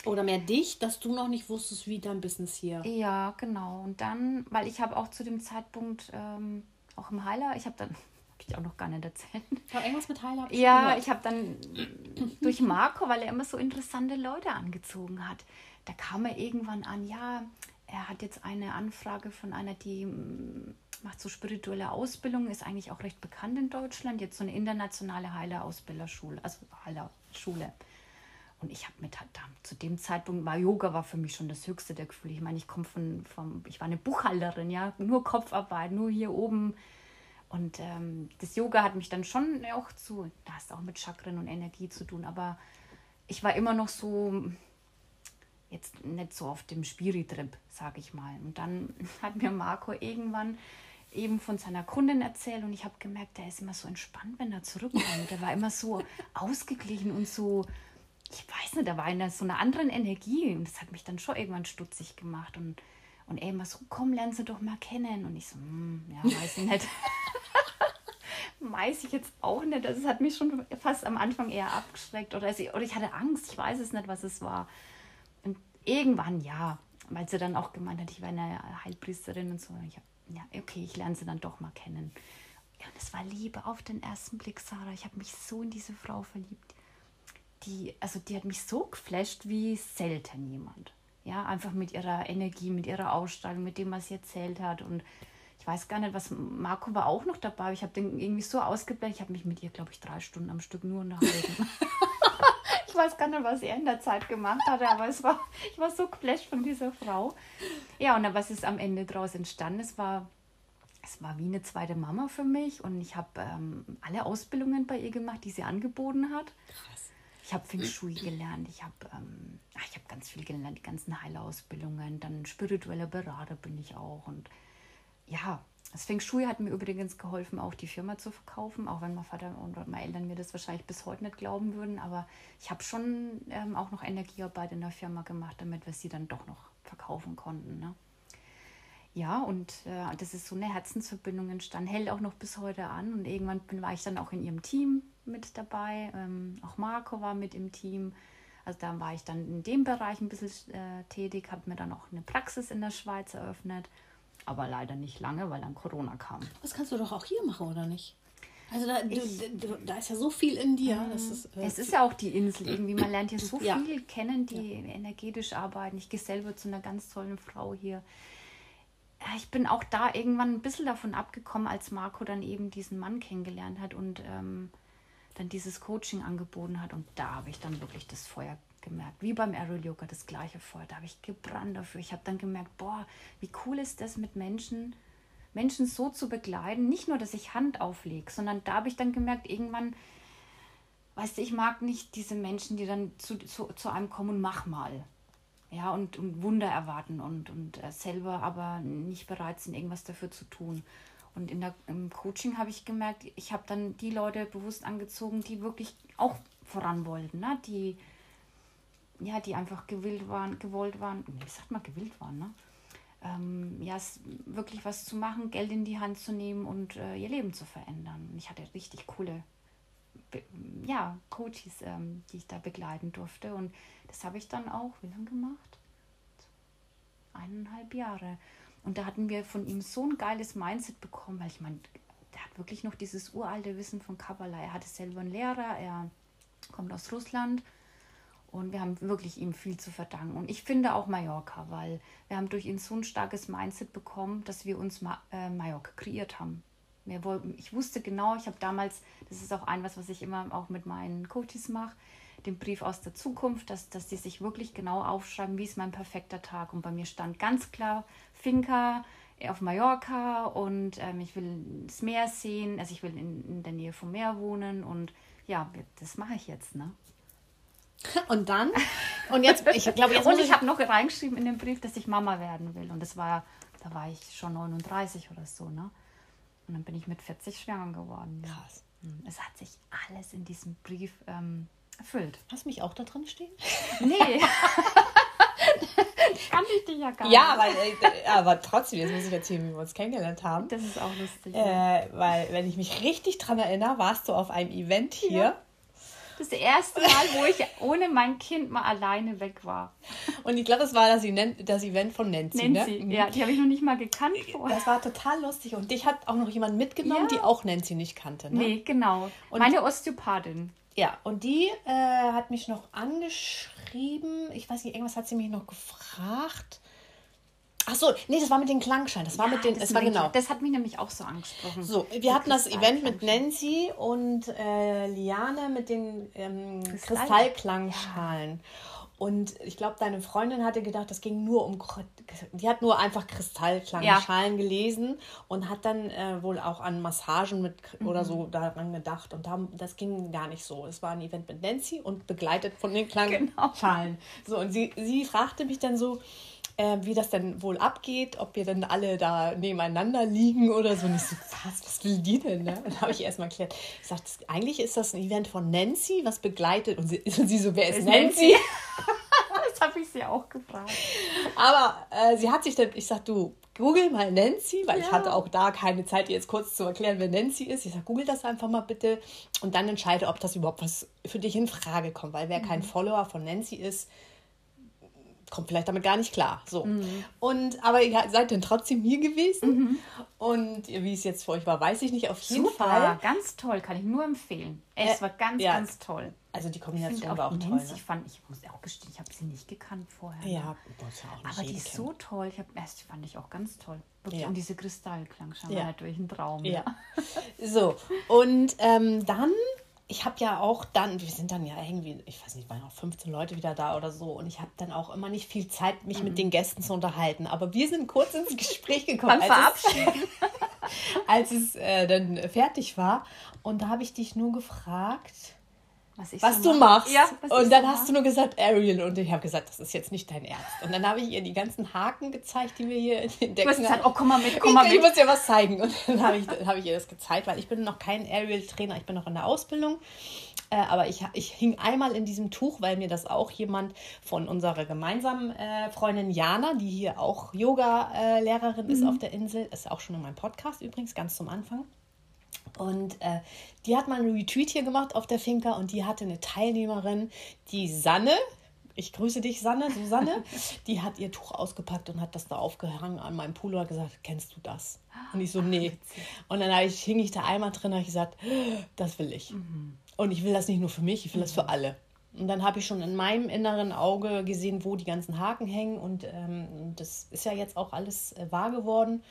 Oder mehr dich, dass du noch nicht wusstest, wie dein Business hier. Ja, genau. Und dann, weil ich habe auch zu dem Zeitpunkt ähm, auch im Heiler, ich habe dann, habe ich auch noch gar nicht erzählt. War irgendwas mit Heiler? Ja, gehört. ich habe dann durch Marco, weil er immer so interessante Leute angezogen hat, da kam er irgendwann an, ja, er hat jetzt eine Anfrage von einer, die macht so spirituelle Ausbildung, ist eigentlich auch recht bekannt in Deutschland. Jetzt so eine internationale Heilerausbilderschule, also Heilerschule. Und ich habe mit zu dem Zeitpunkt war Yoga war für mich schon das höchste der Gefühle. Ich meine, ich komme von, vom, ich war eine Buchhalterin, ja, nur Kopfarbeit, nur hier oben. Und ähm, das Yoga hat mich dann schon auch zu, da hast auch mit Chakren und Energie zu tun, aber ich war immer noch so, jetzt nicht so auf dem Spiritrip, sage ich mal. Und dann hat mir Marco irgendwann eben von seiner Kundin erzählt und ich habe gemerkt, der ist immer so entspannt, wenn er zurückkommt. Der war immer so ausgeglichen und so, ich weiß nicht, da war in so einer anderen Energie und das hat mich dann schon irgendwann stutzig gemacht und, und er immer so, komm, lern sie doch mal kennen. Und ich so, hm, ja, weiß ich nicht. weiß ich jetzt auch nicht. Das hat mich schon fast am Anfang eher abgeschreckt oder, oder ich hatte Angst, ich weiß es nicht, was es war. Irgendwann, ja, weil sie dann auch gemeint hat, ich war eine Heilpriesterin und so. Ich ja, okay, ich lerne sie dann doch mal kennen. Ja, und es war Liebe auf den ersten Blick, Sarah. Ich habe mich so in diese Frau verliebt. Die, also die hat mich so geflasht wie selten jemand. Ja, einfach mit ihrer Energie, mit ihrer Ausstrahlung, mit dem, was sie erzählt hat. Und ich weiß gar nicht, was Marco war auch noch dabei. Ich habe den irgendwie so ausgeblendet. Ich habe mich mit ihr, glaube ich, drei Stunden am Stück nur unterhalten. ich weiß gar nicht, was er in der Zeit gemacht hatte, aber es war, ich war so geflasht von dieser Frau. Ja, und was ist am Ende daraus entstanden? Es war, es war wie eine zweite Mama für mich und ich habe ähm, alle Ausbildungen bei ihr gemacht, die sie angeboten hat. Krass. Ich habe Feng Shui gelernt, ich habe ähm, hab ganz viel gelernt, die ganzen Heilausbildungen, dann spiritueller Berater bin ich auch und ja, das Feng Shui hat mir übrigens geholfen, auch die Firma zu verkaufen, auch wenn mein Vater und meine Eltern mir das wahrscheinlich bis heute nicht glauben würden. Aber ich habe schon ähm, auch noch Energiearbeit in der Firma gemacht, damit wir sie dann doch noch verkaufen konnten. Ne? Ja, und äh, das ist so eine Herzensverbindung entstanden, hält auch noch bis heute an. Und irgendwann bin, war ich dann auch in ihrem Team mit dabei. Ähm, auch Marco war mit im Team. Also da war ich dann in dem Bereich ein bisschen äh, tätig, habe mir dann auch eine Praxis in der Schweiz eröffnet. Aber leider nicht lange, weil dann Corona kam. Das kannst du doch auch hier machen, oder nicht? Also da, du, du, da ist ja so viel in dir. Mhm. Ist, äh, es ist ja auch die Insel irgendwie. Man lernt hier so ja. viel kennen, die ja. energetisch arbeiten. Ich gehe selber zu einer ganz tollen Frau hier. Ich bin auch da irgendwann ein bisschen davon abgekommen, als Marco dann eben diesen Mann kennengelernt hat und ähm, dann dieses Coaching angeboten hat. Und da habe ich dann wirklich das Feuer gemerkt. Wie beim Aerial Yoga, das gleiche Feuer. Da habe ich gebrannt dafür. Ich habe dann gemerkt, boah, wie cool ist das mit Menschen, Menschen so zu begleiten. Nicht nur, dass ich Hand auflege, sondern da habe ich dann gemerkt, irgendwann, weißt du, ich mag nicht diese Menschen, die dann zu, zu, zu einem kommen und mach mal. Ja, und, und Wunder erwarten und, und äh, selber aber nicht bereit sind, irgendwas dafür zu tun. Und in der, im Coaching habe ich gemerkt, ich habe dann die Leute bewusst angezogen, die wirklich auch voran wollten, ne? die, ja, die einfach gewillt waren, gewollt waren, wie sagt man, gewillt waren, ne? Ähm, ja, wirklich was zu machen, Geld in die Hand zu nehmen und äh, ihr Leben zu verändern. Ich hatte richtig coole ja, Coaches, ähm, die ich da begleiten durfte. Und das habe ich dann auch, wie lange gemacht? Eineinhalb Jahre. Und da hatten wir von ihm so ein geiles Mindset bekommen, weil ich meine, der hat wirklich noch dieses uralte Wissen von Kabbalah. Er hatte selber einen Lehrer, er kommt aus Russland und wir haben wirklich ihm viel zu verdanken. Und ich finde auch Mallorca, weil wir haben durch ihn so ein starkes Mindset bekommen, dass wir uns Ma äh, Mallorca kreiert haben. Wir wollten, ich wusste genau, ich habe damals, das ist auch ein was, was ich immer auch mit meinen Coaches mache, den Brief aus der Zukunft, dass, dass die sich wirklich genau aufschreiben, wie ist mein perfekter Tag. Und bei mir stand ganz klar Finca auf Mallorca und ähm, ich will das Meer sehen, also ich will in, in der Nähe vom Meer wohnen und ja, das mache ich jetzt, ne? Und dann? Und jetzt, ich glaube, jetzt. und ich, ich habe noch reingeschrieben in den Brief, dass ich Mama werden will. Und das war, da war ich schon 39 oder so, ne? Und dann bin ich mit 40 schwanger geworden. Ja. Krass. Hm, es hat sich alles in diesem Brief ähm, erfüllt. Hast du mich auch da drin stehen? Nee. Kann ich dich ja gar nicht. Ja, aber, äh, aber trotzdem, jetzt muss ich erzählen, wie wir uns kennengelernt haben. Das ist auch lustig. Äh, weil, wenn ich mich richtig dran erinnere, warst du auf einem Event hier. Ja. Das erste Mal, wo ich ohne mein Kind mal alleine weg war. Und ich glaube, das war das, Event von Nancy. Ne? Nancy, ne? ja, die habe ich noch nicht mal gekannt vorher. Das war total lustig. Und dich hat auch noch jemand mitgenommen, ja. die auch Nancy nicht kannte. Ne? Nee, genau. Und Meine Osteopathin. Ja, und die äh, hat mich noch angeschrieben. Ich weiß nicht, irgendwas hat sie mich noch gefragt. Ach so, nee, das war mit den Klangscheinen. Das war ja, mit den, das war genau. Das hat mich nämlich auch so angesprochen. So, wir hatten das Event mit Nancy und äh, Liane mit den ähm, Kristallklangschalen. Ja. Und ich glaube, deine Freundin hatte gedacht, das ging nur um, die hat nur einfach Kristallklangschalen ja. gelesen und hat dann äh, wohl auch an Massagen mit mhm. oder so daran gedacht. Und da, das ging gar nicht so. Es war ein Event mit Nancy und begleitet von den Klangschalen. Genau. So, und sie, sie fragte mich dann so, äh, wie das denn wohl abgeht, ob wir dann alle da nebeneinander liegen oder so. Und ich so, was, was will die denn? Ne? Dann habe ich erstmal erklärt. Ich sagte, eigentlich ist das ein Event von Nancy, was begleitet. Und sie, und sie so, wer ist, ist Nancy? Nancy? das habe ich sie auch gefragt. Aber äh, sie hat sich dann, ich sag, du, google mal Nancy, weil ja. ich hatte auch da keine Zeit, jetzt kurz zu erklären, wer Nancy ist. Ich sag, google das einfach mal bitte und dann entscheide, ob das überhaupt was für dich in Frage kommt. Weil wer mhm. kein Follower von Nancy ist, kommt vielleicht damit gar nicht klar. So. Mhm. Und aber ihr seid dann trotzdem hier gewesen. Mhm. Und wie es jetzt für euch war, weiß ich nicht. Auf jeden Super, Fall. Ganz toll, kann ich nur empfehlen. Es äh, war ganz, ja. ganz toll. Also die Kombination war auch toll. Ne? Ich, fand, ich muss auch gestehen, ich habe sie nicht gekannt vorher. Ja, ne? ja auch nicht Aber die ist so toll. Ich hab, erst fand ich auch ganz toll. Wirklich. Ja. Und diese Kristallklang schon ja. natürlich ein Traum. Ja. so, und ähm, dann ich habe ja auch dann, wir sind dann ja irgendwie, ich weiß nicht, waren auch 15 Leute wieder da oder so und ich habe dann auch immer nicht viel Zeit, mich mhm. mit den Gästen zu unterhalten. Aber wir sind kurz ins Gespräch gekommen, als es, als es äh, dann fertig war. Und da habe ich dich nur gefragt, was, was so du machst. Ja, was und dann so hast mache. du nur gesagt, Ariel. Und ich habe gesagt, das ist jetzt nicht dein Ernst. Und dann habe ich ihr die ganzen Haken gezeigt, die wir hier in den Decken haben. Gesagt, oh, komm mal mit, komm mal ich, mit. Ich muss dir was zeigen. Und dann habe ich, hab ich ihr das gezeigt, weil ich bin noch kein Ariel-Trainer, ich bin noch in der Ausbildung. Äh, aber ich, ich hing einmal in diesem Tuch, weil mir das auch jemand von unserer gemeinsamen äh, Freundin Jana, die hier auch Yoga-Lehrerin mhm. ist auf der Insel, ist auch schon in meinem Podcast übrigens, ganz zum Anfang Und äh, die hat mal einen Retweet hier gemacht auf der Finca und die hatte eine Teilnehmerin, die Sanne, ich grüße dich, Sanne, Susanne, die hat ihr Tuch ausgepackt und hat das da aufgehangen an meinem Pool und hat gesagt, kennst du das? Und ich so, nee. Und dann ich, hing ich da einmal drin und habe gesagt, das will ich. Mhm. Und ich will das nicht nur für mich, ich will mhm. das für alle. Und dann habe ich schon in meinem inneren Auge gesehen, wo die ganzen Haken hängen. Und ähm, das ist ja jetzt auch alles äh, wahr geworden.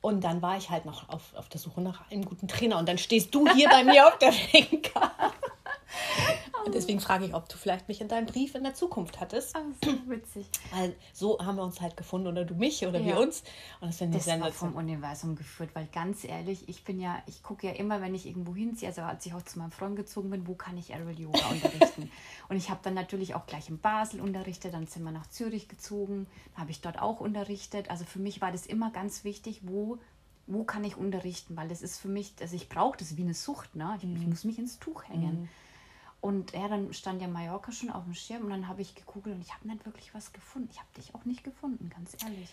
Und dann war ich halt noch auf, auf der Suche nach einem guten Trainer. Und dann stehst du hier bei mir auf der Finca. Und deswegen frage ich, ob du vielleicht mich in deinem Brief in der Zukunft hattest. Ach, so witzig. Weil so haben wir uns halt gefunden, oder du mich oder ja. wir uns. Und das finde ich Das vom Universum geführt, weil ganz ehrlich, ich bin ja, ich gucke ja immer, wenn ich irgendwo hinziehe, also als ich auch zu meinem Freund gezogen bin, wo kann ich Aerial Yoga unterrichten? Und ich habe dann natürlich auch gleich in Basel unterrichtet, dann sind wir nach Zürich gezogen, habe ich dort auch unterrichtet. Also für mich war das immer ganz wichtig, wo wo kann ich unterrichten, weil das ist für mich, also ich brauche das wie eine Sucht, ne? Ich, mhm. ich muss mich ins Tuch hängen. Mhm. Und ja, dann stand ja Mallorca schon auf dem Schirm und dann habe ich gegoogelt und ich habe nicht wirklich was gefunden. Ich habe dich auch nicht gefunden, ganz ehrlich.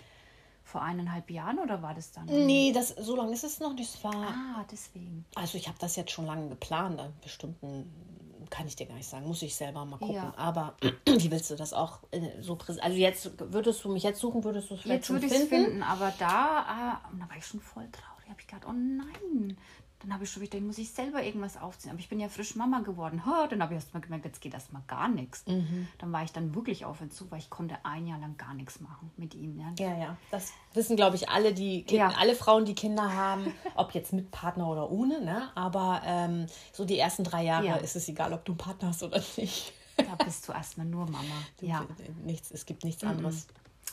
Vor eineinhalb Jahren oder war das dann? Nee, das, so lange ist es noch nicht. Es war, ah, deswegen. Also ich habe das jetzt schon lange geplant. An bestimmten kann ich dir gar nicht sagen. Muss ich selber mal gucken. Ja. Aber wie willst du das auch äh, so präsentieren? Also jetzt würdest du mich jetzt suchen, würdest du es vielleicht jetzt schon finden? finden? Aber da, äh, da war ich schon voll traurig. Habe ich gedacht, oh nein, dann habe ich schon gedacht, muss ich selber irgendwas aufziehen. Aber ich bin ja frisch Mama geworden. Ha, dann habe ich erst mal gemerkt, jetzt geht erst mal gar nichts. Mhm. Dann war ich dann wirklich auf und zu, weil ich konnte ein Jahr lang gar nichts machen mit ihm. Ja, ja. ja. Das wissen, glaube ich, alle, die Kinder, ja. alle Frauen, die Kinder haben, ob jetzt mit Partner oder ohne. Ne? Aber ähm, so die ersten drei Jahre ja. ist es egal, ob du einen Partner hast oder nicht. Da bist du erstmal nur Mama. ja. Nichts, es gibt nichts mhm. anderes.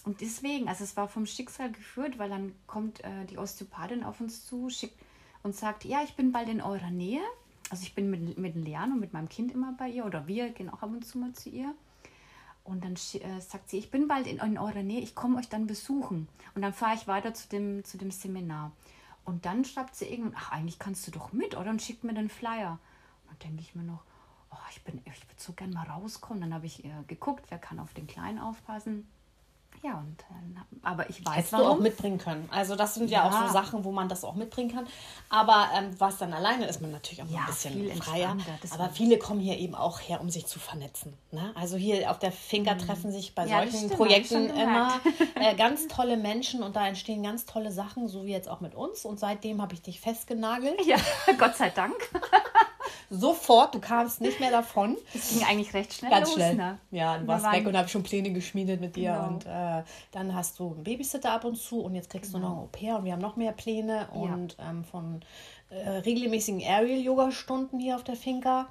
Und deswegen, also es war vom Schicksal geführt, weil dann kommt äh, die Osteopathin auf uns zu, schickt und sagt, ja, ich bin bald in eurer Nähe. Also ich bin mit, mit Leanne und mit meinem Kind immer bei ihr oder wir gehen auch ab und zu mal zu ihr. Und dann äh, sagt sie, ich bin bald in, in eurer Nähe, ich komme euch dann besuchen. Und dann fahre ich weiter zu dem, zu dem Seminar. Und dann schreibt sie irgendwann, ach, eigentlich kannst du doch mit, oder? Und schickt mir den Flyer. Und dann denke ich mir noch, oh, ich, bin, ich würde so gern mal rauskommen. Dann habe ich äh, geguckt, wer kann auf den Kleinen aufpassen. Ja, und aber ich weiß Hättest warum. du auch mitbringen können. Also das sind ja, ja, auch so Sachen, wo man das auch mitbringen kann. Aber ähm, was dann alleine ist man natürlich auch ja, ein bisschen freier. Aber viele kommen hier eben auch her, um sich zu vernetzen. Ne? Also hier auf der Finca mhm. treffen sich bei ja, solchen Projekten immer äh, ganz tolle Menschen und da entstehen ganz tolle Sachen, so wie jetzt auch mit uns. Und seitdem habe ich dich festgenagelt. Ja, Gott sei Dank. sofort, du kamst nicht mehr davon. Es ging eigentlich recht schnell Ganz los, schnell. Ne? Ja, du warst weg und habe schon Pläne geschmiedet mit dir. Genau. Und äh, dann hast du einen Babysitter ab und zu und jetzt kriegst genau. du noch ein Au-pair und wir haben noch mehr Pläne und ja. ähm, von äh, regelmäßigen Aerial-Yoga-Stunden hier auf der Finca.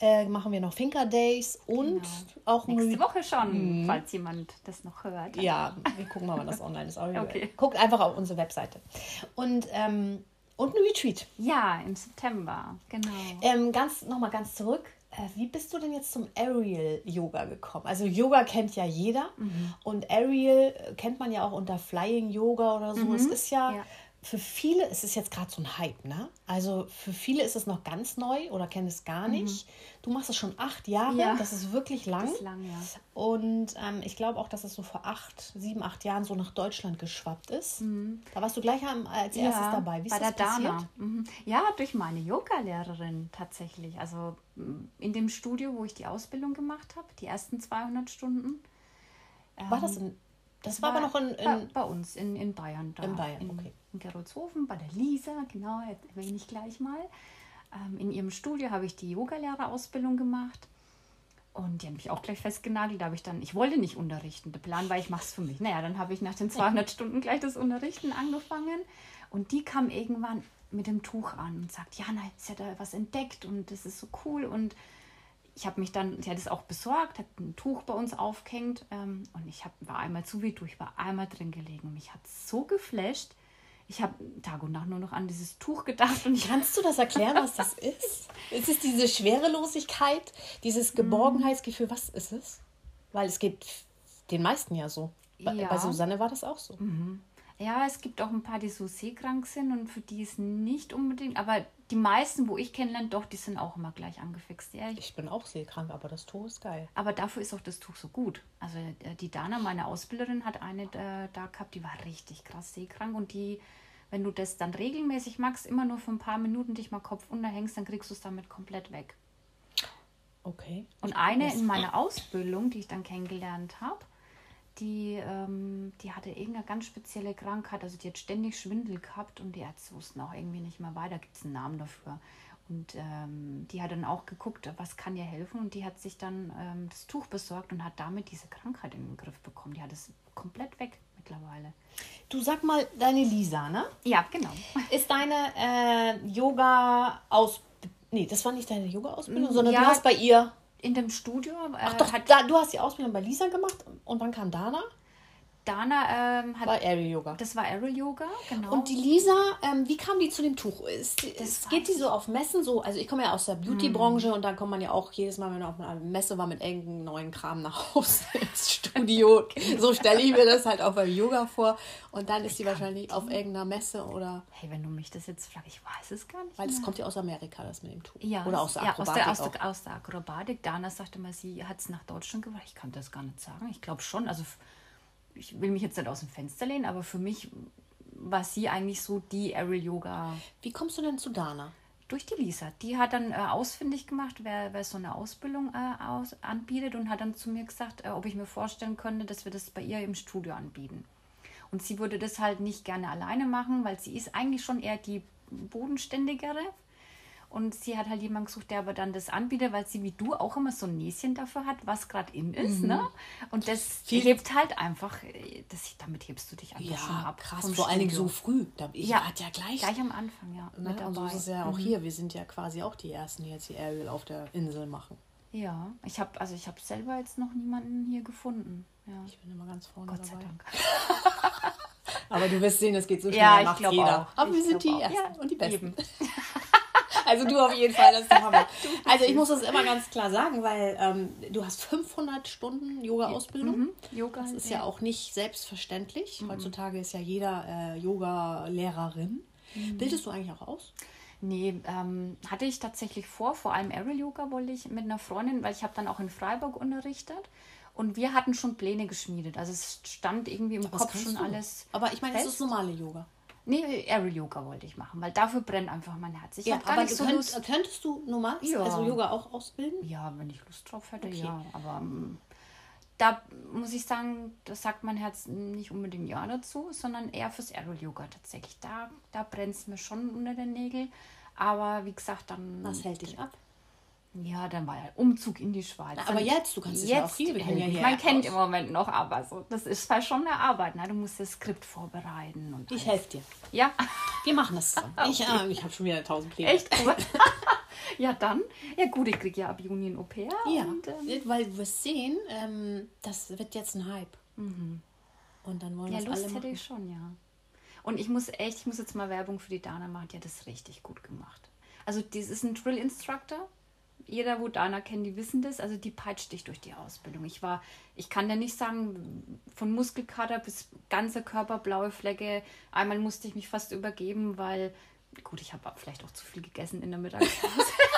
Äh, machen wir noch Finca Days und genau. auch nächste Woche schon, mhm. falls jemand das noch hört. Ja, wir gucken mal, wann das online ist. okay. Guckt einfach auf unsere Webseite. Und ähm, und ein Retreat. Ja, im September, genau. Ähm, ganz, nochmal ganz zurück. Äh, wie bist du denn jetzt zum Aerial Yoga gekommen? Also Yoga kennt ja jeder mhm. und Aerial kennt man ja auch unter Flying Yoga oder so. Mhm. Es ist ja, ja, für viele ist es jetzt gerade so ein Hype, ne? Also für viele ist es noch ganz neu oder kennen es gar mhm. nicht. Mhm. Du machst es schon acht Jahre, ja. das ist wirklich lang. Ist lang, ja. Und ähm, ich glaube auch, dass es so vor acht, sieben, acht Jahren so nach Deutschland geschwappt ist. Mhm. Da warst du gleich als erstes ja, dabei. Wie ist bei das der passiert? Dana. Mhm. Ja, durch meine Yoga-Lehrerin tatsächlich. Also mm, in dem Studio, wo ich die Ausbildung gemacht habe, die ersten 200 Stunden. War das ähm, in das, das war, war, aber noch in, in bei, bei, uns in, in Bayern. Da, in Bayern, okay. In Geroldshofen, bei der Lisa, genau, erwähne ich gleich mal. Ähm, in ihrem Studio habe ich die Yogalehrerausbildung gemacht. Und die haben mich auch gleich festgenagelt. Da habe ich dann, ich wollte nicht unterrichten. Der Plan war, ich mache es für mich. Naja, dann habe ich nach den 200 Stunden gleich das Unterrichten angefangen. Und die kam irgendwann mit dem Tuch an und sagt, Jana, sie hat da was entdeckt und das ist so cool. Und ich habe mich dann, sie hat es auch besorgt, hat ein Tuch bei uns aufgehängt ähm, und ich hab, war einmal zu wie durch, ich war einmal drin gelegen. Mich hat so geflasht. Ich habe Tag und Nacht nur noch an dieses Tuch gedacht. Und Kannst du das erklären, was das ist? ist es diese Schwerelosigkeit, dieses mhm. Geborgenheitsgefühl? Was ist es? Weil es geht den meisten ja so. Bei, ja. bei Susanne war das auch so. Mhm. Ja, es gibt auch ein paar, die so seekrank sind und für die ist nicht unbedingt, aber die meisten, wo ich kennenlerne, doch, die sind auch immer gleich angefixt. Ja, ich, ich bin auch seekrank, aber das Tuch ist geil. Aber dafür ist auch das Tuch so gut. Also äh, die Dana, meine Ausbilderin, hat eine da, da gehabt, die war richtig krass seekrank und die, wenn du das dann regelmäßig machst, immer nur für ein paar Minuten dich mal Kopf unterhängst, dann kriegst du es damit komplett weg. Okay. Und eine in meiner Ausbildung, die ich dann kennengelernt habe, die, ähm, die hatte irgendeine ganz spezielle Krankheit. Also die hat ständig Schwindel gehabt und die Ärzte wussten auch irgendwie nicht mehr weiter. Gibt es einen Namen dafür? Und ähm, die hat dann auch geguckt, was kann ihr helfen. Und die hat sich dann ähm, das Tuch besorgt und hat damit diese Krankheit in den Griff bekommen. Die hat es komplett weg mittlerweile. Du sag mal, deine Lisa, ne? Ja, genau. Ist deine äh, Yoga-Ausbildung. Nee, das war nicht deine Yoga-Ausbildung, sondern Ja. du hast bei ihr. In dem Studio äh, Ach doch, da, du hast die Ausbildung bei Lisa gemacht und wann kam Dana? Dana ähm, hat Bei Aerial Yoga. das war Aerial Yoga, genau. Und die Lisa, ähm, wie kam die zu dem Tuch? Ist, ist, geht die so auf Messen so? Also ich komme ja aus der Beauty-Branche und da kommt man ja auch jedes Mal, wenn man auf einer Messe war, mit irgendeinem neuen Kram nach Hause ins Studio. so stelle ich mir das halt auch beim Yoga vor. Und dann ist sie wahrscheinlich auf irgendeiner Messe oder, hey, wenn du mich das jetzt fragst, ich weiß es gar nicht. weil das kommt ja aus Amerika, das mit dem Tuch. Ja, oder aus der ja, Akrobatik aus, der, aus, der, aus der Akrobatik. Dana sagte mal, sie hat es nach Deutschland gebracht. Ich kann das gar nicht sagen. Ich glaube schon. Also ich will mich jetzt nicht aus dem Fenster lehnen, aber für mich war sie eigentlich so die Aerial Yoga Wie kommst du denn zu Dana? durch die Lisa. Die hat dann äh, ausfindig gemacht, wer, wer so eine Ausbildung äh, aus, anbietet und hat dann zu mir gesagt, äh, ob ich mir vorstellen könnte, dass wir das bei ihr im Studio anbieten. Und sie würde das halt nicht gerne alleine machen, weil sie ist eigentlich schon eher die bodenständigere. Und sie hat halt jemanden gesucht, der aber dann das anbietet, weil sie wie du auch immer so ein Näschen dafür hat, was gerade in ist. Ne? Und das Mhm. Viel- hebt halt einfach, äh, das, damit hebst du dich einfach schon Ja, ab. krass. Vor allen Dingen so früh. Da, ich Ja, ja gleich. Gleich am Anfang, ja. Ne? Mit Und so dabei. Mhm. ist es ja auch hier. Wir sind ja quasi auch die Ersten, die jetzt die Aerial auf der Insel machen. Ja, ich habe also ich habe selber jetzt noch niemanden hier gefunden. Ja. Ich bin immer ganz vorne Gott sei dabei. Dank. Aber du wirst sehen, es geht so schnell, Ja, glaube jeder. auch. Aber Ich wir sind die. Ersten Ja, und die Besten. Also du auf jeden Fall, das ist der Hammer. Also ich muss das immer ganz klar sagen, weil ähm, du hast 500 Stunden Yoga-Ausbildung. Mhm. Yoga Das ist ja auch nicht selbstverständlich. Mhm. Heutzutage ist ja jeder äh, Yoga-Lehrerin. Mhm. Bildest du eigentlich auch aus? Nee, ähm, hatte ich tatsächlich vor, vor allem Aerial Yoga wollte ich mit einer Freundin, weil ich habe dann auch in Freiburg unterrichtet und wir hatten schon Pläne geschmiedet. Also es stand irgendwie im Was Kopf schon du? alles. Aber ich meine, das fest. ist normale Yoga. Nee, Aerial Yoga wollte ich machen, weil dafür brennt einfach mein Herz. Ich Ja, aber nicht so könntest, Lust. könntest du normal Ja. also Yoga auch ausbilden? Ja, wenn ich Lust drauf hätte, Okay. ja. Aber ähm, da muss ich sagen, das sagt mein Herz nicht unbedingt ja dazu, sondern eher fürs Aerial Yoga tatsächlich. Da, da brennt es mir schon unter den Nägeln. Aber wie gesagt, dann. Was hält dich ab? Ja, dann war ja Umzug in die Schweiz. Aber Dann- jetzt, du kannst es ja auch wir können ja mich. hier Man kennt aus- im Moment noch, aber so, das ist halt schon eine Arbeit. Ne? Du musst das Skript vorbereiten. Und Ich helfe dir. Ja, Wir machen das zusammen. Ich, äh, ich habe schon wieder tausend Pläne. echt ja, dann. Ja, gut, ich kriege ja ab Juni ein Au-pair. Ja, Und, ähm, weil du wirst sehen, ähm, das wird jetzt ein Hype. Und dann wollen Mhm. ja, das Lust alle hätte ich schon, ja. Und ich muss echt, ich muss jetzt mal Werbung für die Dana machen, die hat das richtig gut gemacht. Also, das ist ein Drill Instructor. Jeder, wo Dana kennt, die wissen das. Also, die peitscht dich durch die Ausbildung. Ich war, ich kann dir nicht sagen, von Muskelkater bis ganze Körper, blaue Flecke. Einmal musste ich mich fast übergeben, weil, gut, ich habe vielleicht auch zu viel gegessen in der Mittagspause.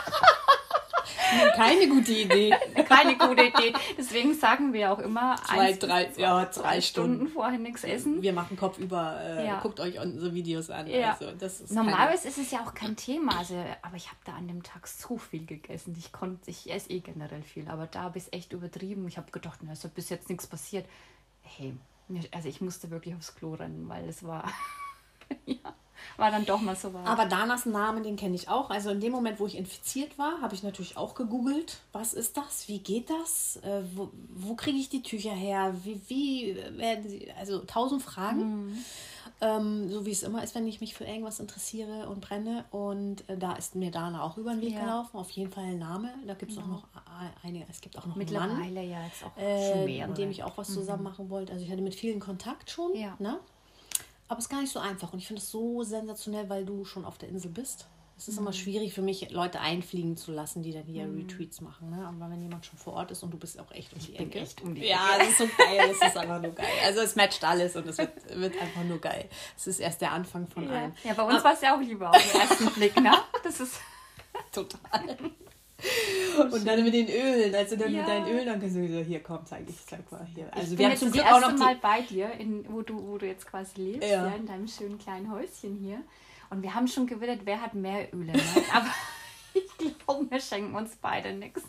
Keine gute Idee. Keine gute Idee. Deswegen sagen wir auch immer, Zwei, eins drei, bis ja, zwei drei Stunden Stunden. vorher nichts essen. Wir machen Kopf über, äh, Ja. guckt euch unsere Videos an. Ja. Also, das ist Normalerweise ist es ja auch kein Thema, also, aber ich habe da an dem Tag so viel gegessen. Ich konnte, ich esse eh generell viel, aber da habe ich es echt übertrieben. Ich habe gedacht, na, es ist bis jetzt nichts passiert. Hey, also ich musste wirklich aufs Klo rennen, weil es war, ja, war dann doch mal so warm. Aber Danas Namen, den kenne ich auch. Also in dem Moment, wo ich infiziert war, habe ich natürlich auch gegoogelt. Was ist das? Wie geht das? Äh, wo wo kriege ich die Tücher her? Wie, wie werden sie? Also tausend Fragen. Ähm, so wie es immer ist, wenn ich mich für irgendwas interessiere und brenne. Und äh, da ist mir Dana auch über den Weg Ja. gelaufen. Auf jeden Fall ein Name. Da gibt es auch noch a- einige. Es gibt auch noch einen Mann. Mittlerweile ja jetzt auch schon äh, mehrere. mit dem ich auch was zusammen machen wollte. Also ich hatte mit vielen Kontakt schon. Ja. Ne? Aber es ist gar nicht so einfach. Und ich finde es so sensationell, weil du schon auf der Insel bist. Es ist immer schwierig für mich, Leute einfliegen zu lassen, die dann hier Retreats machen. Ne? Aber wenn jemand schon vor Ort ist und du bist auch echt um die bin Ecke. echt um die ja, Ecke. es ist so geil. Es ist einfach nur geil. Also es matcht alles und es wird, wird einfach nur geil. Es ist erst der Anfang von ja. allem. ja, bei uns war es ja auch lieber auf den ersten Blick, ne? Das ist Total. und dann mit den Ölen, als du dann ja. mit deinen Ölen dann so, hier komm, zeig ich, zeig mal hier. Also ich wir haben zum Glück auch noch die... Mal bei dir, in, wo, du, wo du jetzt quasi lebst, ja. ja. in deinem schönen kleinen Häuschen hier. Und wir haben schon gewittert, wer hat mehr Öle. Ne? Aber ich glaube, wir schenken uns beide nichts.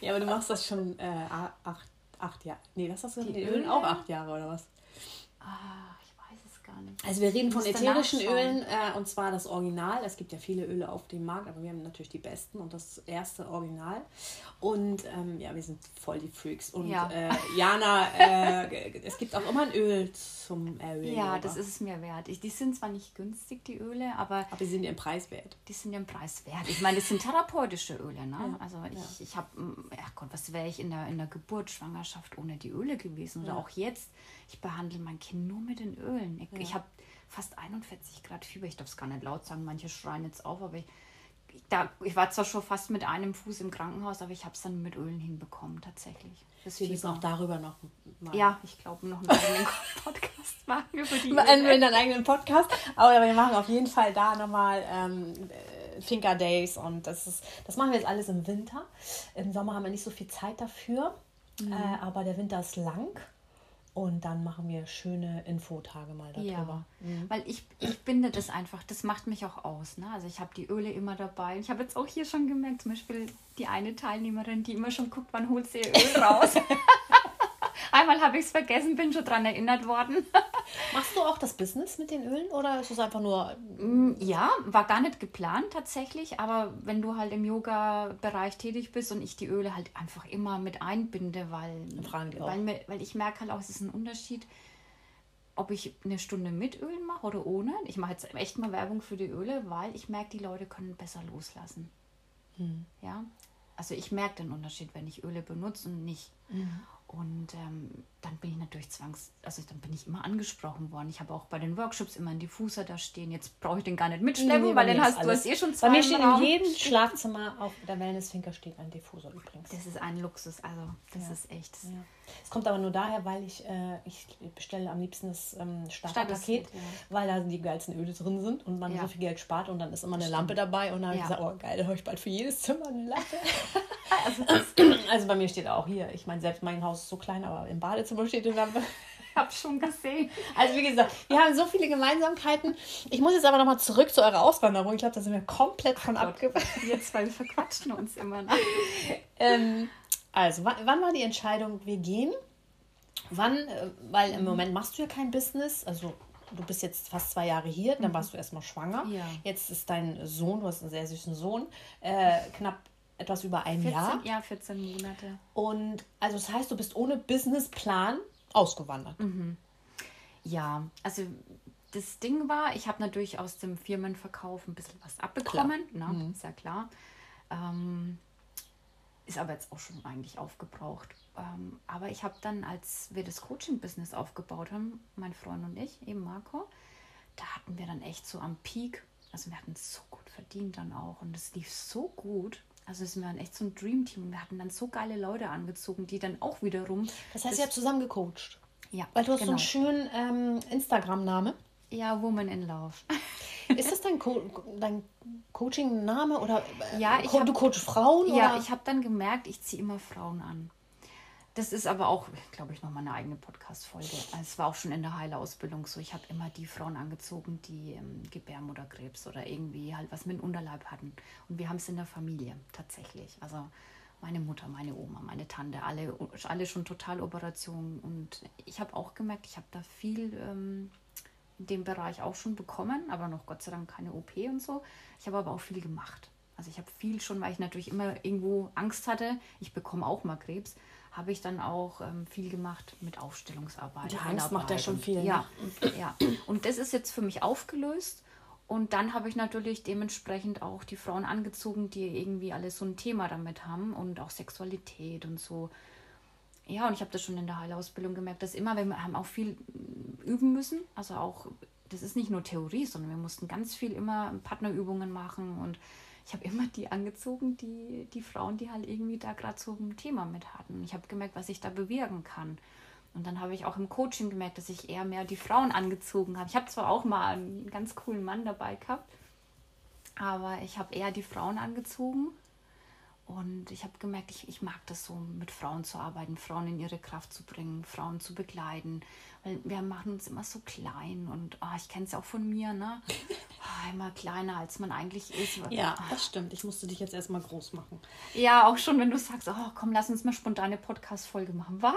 Ja, aber du machst das schon äh, acht, acht Jahre. Nee, das hast du mit den Ölen auch acht Jahre oder was? Ah, nicht. Also wir reden von ätherischen Ölen äh, und zwar das Original. Es gibt ja viele Öle auf dem Markt, aber wir haben natürlich die besten und das erste Original. Und ähm, ja, wir sind voll die Freaks. Und ja. äh, Jana, äh, es gibt auch immer ein Öl zum Erölen. Ja, das ist es mir wert. Ich, die sind zwar nicht günstig, die Öle, aber... Aber die sind ihren Preis wert. Die sind ihren Preis wert. Ich meine, das sind therapeutische Öle. Ne? Ja. Also ich, ja. ich habe... Ja Gott, was wäre ich in der, in der Geburt, Schwangerschaft ohne die Öle gewesen? Oder auch jetzt ich behandle mein Kind nur mit den Ölen. Ich, ja. ich habe fast 41 Grad Fieber. Ich darf es gar nicht laut sagen, manche schreien jetzt auf, aber ich, da, ich war zwar schon fast mit einem Fuß im Krankenhaus, aber ich habe es dann mit Ölen hinbekommen, tatsächlich. Das wir müssen auch darüber noch mal. Ja, ich glaube, noch einen eigenen Podcast machen über die Öle. einen eigenen Podcast. Aber wir machen auf jeden Fall da nochmal ähm, Finger Days und das ist, das machen wir jetzt alles im Winter. Im Sommer haben wir nicht so viel Zeit dafür, mhm. äh, aber der Winter ist lang. Und dann machen wir schöne Infotage mal darüber. Ja, mhm. weil ich, ich finde das einfach, das macht mich auch aus. Ne? Also ich habe die Öle immer dabei. Ich habe jetzt auch hier schon gemerkt, zum Beispiel die eine Teilnehmerin, die immer schon guckt, wann holt sie ihr Öl raus. Einmal habe ich es vergessen, bin schon daran erinnert worden. Machst du auch das Business mit den Ölen oder ist es einfach nur. Mm, ja, war gar nicht geplant tatsächlich, aber wenn du halt im Yoga-Bereich tätig bist und ich die Öle halt einfach immer mit einbinde, weil, weil, weil ich merke halt auch, es ist ein Unterschied, ob ich eine Stunde mit Ölen mache oder ohne. Ich mache jetzt echt mal Werbung für die Öle, weil ich merke, die Leute können besser loslassen. Hm. Ja, also ich merke den Unterschied, wenn ich Öle benutze und nicht. Mhm. Und ähm, dann bin ich natürlich zwangs, also dann bin ich immer angesprochen worden. Ich habe auch bei den Workshops immer einen Diffuser da stehen. Jetzt brauche ich den gar nicht mitschleppen, nee, weil den hast alles. du hast eh schon zwei. Bei mir steht in jedem Schlafzimmer auf der Wellnessfinker steht ein Diffuser übrigens. Das ist ein Luxus, also das ja. ist echt. Ja. Es kommt aber nur daher, weil ich, äh, ich bestelle am liebsten das ähm, Starterpaket, ja. weil da die geilsten Öle drin sind und man so viel Geld spart und dann ist immer eine Lampe dabei und dann habe ich gesagt, oh geil, da habe ich bald für jedes Zimmer eine Lampe. also, also bei mir steht auch hier, ich meine, selbst mein Haus ist so klein, aber im Badezimmer steht eine Lampe. Ich habe schon gesehen. Also wie gesagt, wir haben so viele Gemeinsamkeiten. Ich muss jetzt aber nochmal zurück zu eurer Auswanderung. Ich glaube, da sind wir komplett von abgewandt. Wir zwei verquatschen uns immer. Ne? ähm, also, wann, war die Entscheidung, wir gehen? Wann, äh, weil im Moment machst du ja kein Business, also du bist jetzt fast zwei Jahre hier, dann mhm. warst du erstmal schwanger. Ja. Jetzt ist dein Sohn, du hast einen sehr süßen Sohn, äh, knapp etwas über ein 14, Jahr. Ja, 14 Monate. Und also das heißt, du bist ohne Businessplan ausgewandert. Mhm. Ja, also das Ding war, ich habe natürlich aus dem Firmenverkauf ein bisschen was abbekommen, klar. Ne? Mhm. ist ja klar. Ähm, ist aber jetzt auch schon eigentlich aufgebraucht. Ähm, aber ich habe dann, als wir das Coaching-Business aufgebaut haben, mein Freund und ich, eben Marco, da hatten wir dann echt so am Peak, also wir hatten so gut verdient dann auch und es lief so gut. Also es war echt so ein Dream-Team. Wir hatten dann so geile Leute angezogen, die dann auch wiederum. Das heißt, ihr habt zusammen gecoacht. Ja. Weil du hast genau. so einen genau. schönen ähm, Instagram-Name. Ja, Woman in Love. Ist das dein, Co dein Coaching-Name oder äh, ja, ich hab, du coach Frauen? Ja, oder? ich habe dann gemerkt, ich ziehe immer Frauen an. Das ist aber auch, glaube ich, nochmal eine eigene Podcast-Folge. Es war auch schon in der Heilausbildung so. Ich habe immer die Frauen angezogen, die ähm, Gebärmutterkrebs oder irgendwie halt was mit dem Unterleib hatten. Und wir haben es in der Familie tatsächlich. Also meine Mutter, meine Oma, meine Tante, alle, alle schon Totaloperationen. Und ich habe auch gemerkt, ich habe da viel ähm, in dem Bereich auch schon bekommen, aber noch Gott sei Dank keine OP und so. Ich habe aber auch viel gemacht. Also ich habe viel schon, weil ich natürlich immer irgendwo Angst hatte, ich bekomme auch mal Krebs habe ich dann auch ähm, viel gemacht mit Aufstellungsarbeit. Die Angst macht ja schon viel. Ja, ne? ja. Und das ist jetzt für mich aufgelöst. Und dann habe ich natürlich dementsprechend auch die Frauen angezogen, die irgendwie alle so ein Thema damit haben und auch Sexualität und so. Ja, und ich habe das schon in der Heilausbildung gemerkt, dass immer, wir haben auch viel üben müssen. Also auch, das ist nicht nur Theorie, sondern wir mussten ganz viel immer Partnerübungen machen und ich habe immer die angezogen, die, die Frauen, die halt irgendwie da gerade so ein Thema mit hatten. Ich habe gemerkt, was ich da bewirken kann. Und dann habe ich auch im Coaching gemerkt, dass ich eher mehr die Frauen angezogen habe. Ich habe zwar auch mal einen ganz coolen Mann dabei gehabt, aber ich habe eher die Frauen angezogen. Und ich habe gemerkt, ich, ich mag das so, mit Frauen zu arbeiten, Frauen in ihre Kraft zu bringen, Frauen zu begleiten. Weil wir machen uns immer so klein und oh, ich kenne es ja auch von mir, ne? Oh, immer kleiner, als man eigentlich ist. Ja, das stimmt. Ich musste dich jetzt erstmal groß machen. Ja, auch schon, wenn du sagst, oh komm, lass uns mal spontane Podcast-Folge machen. Was?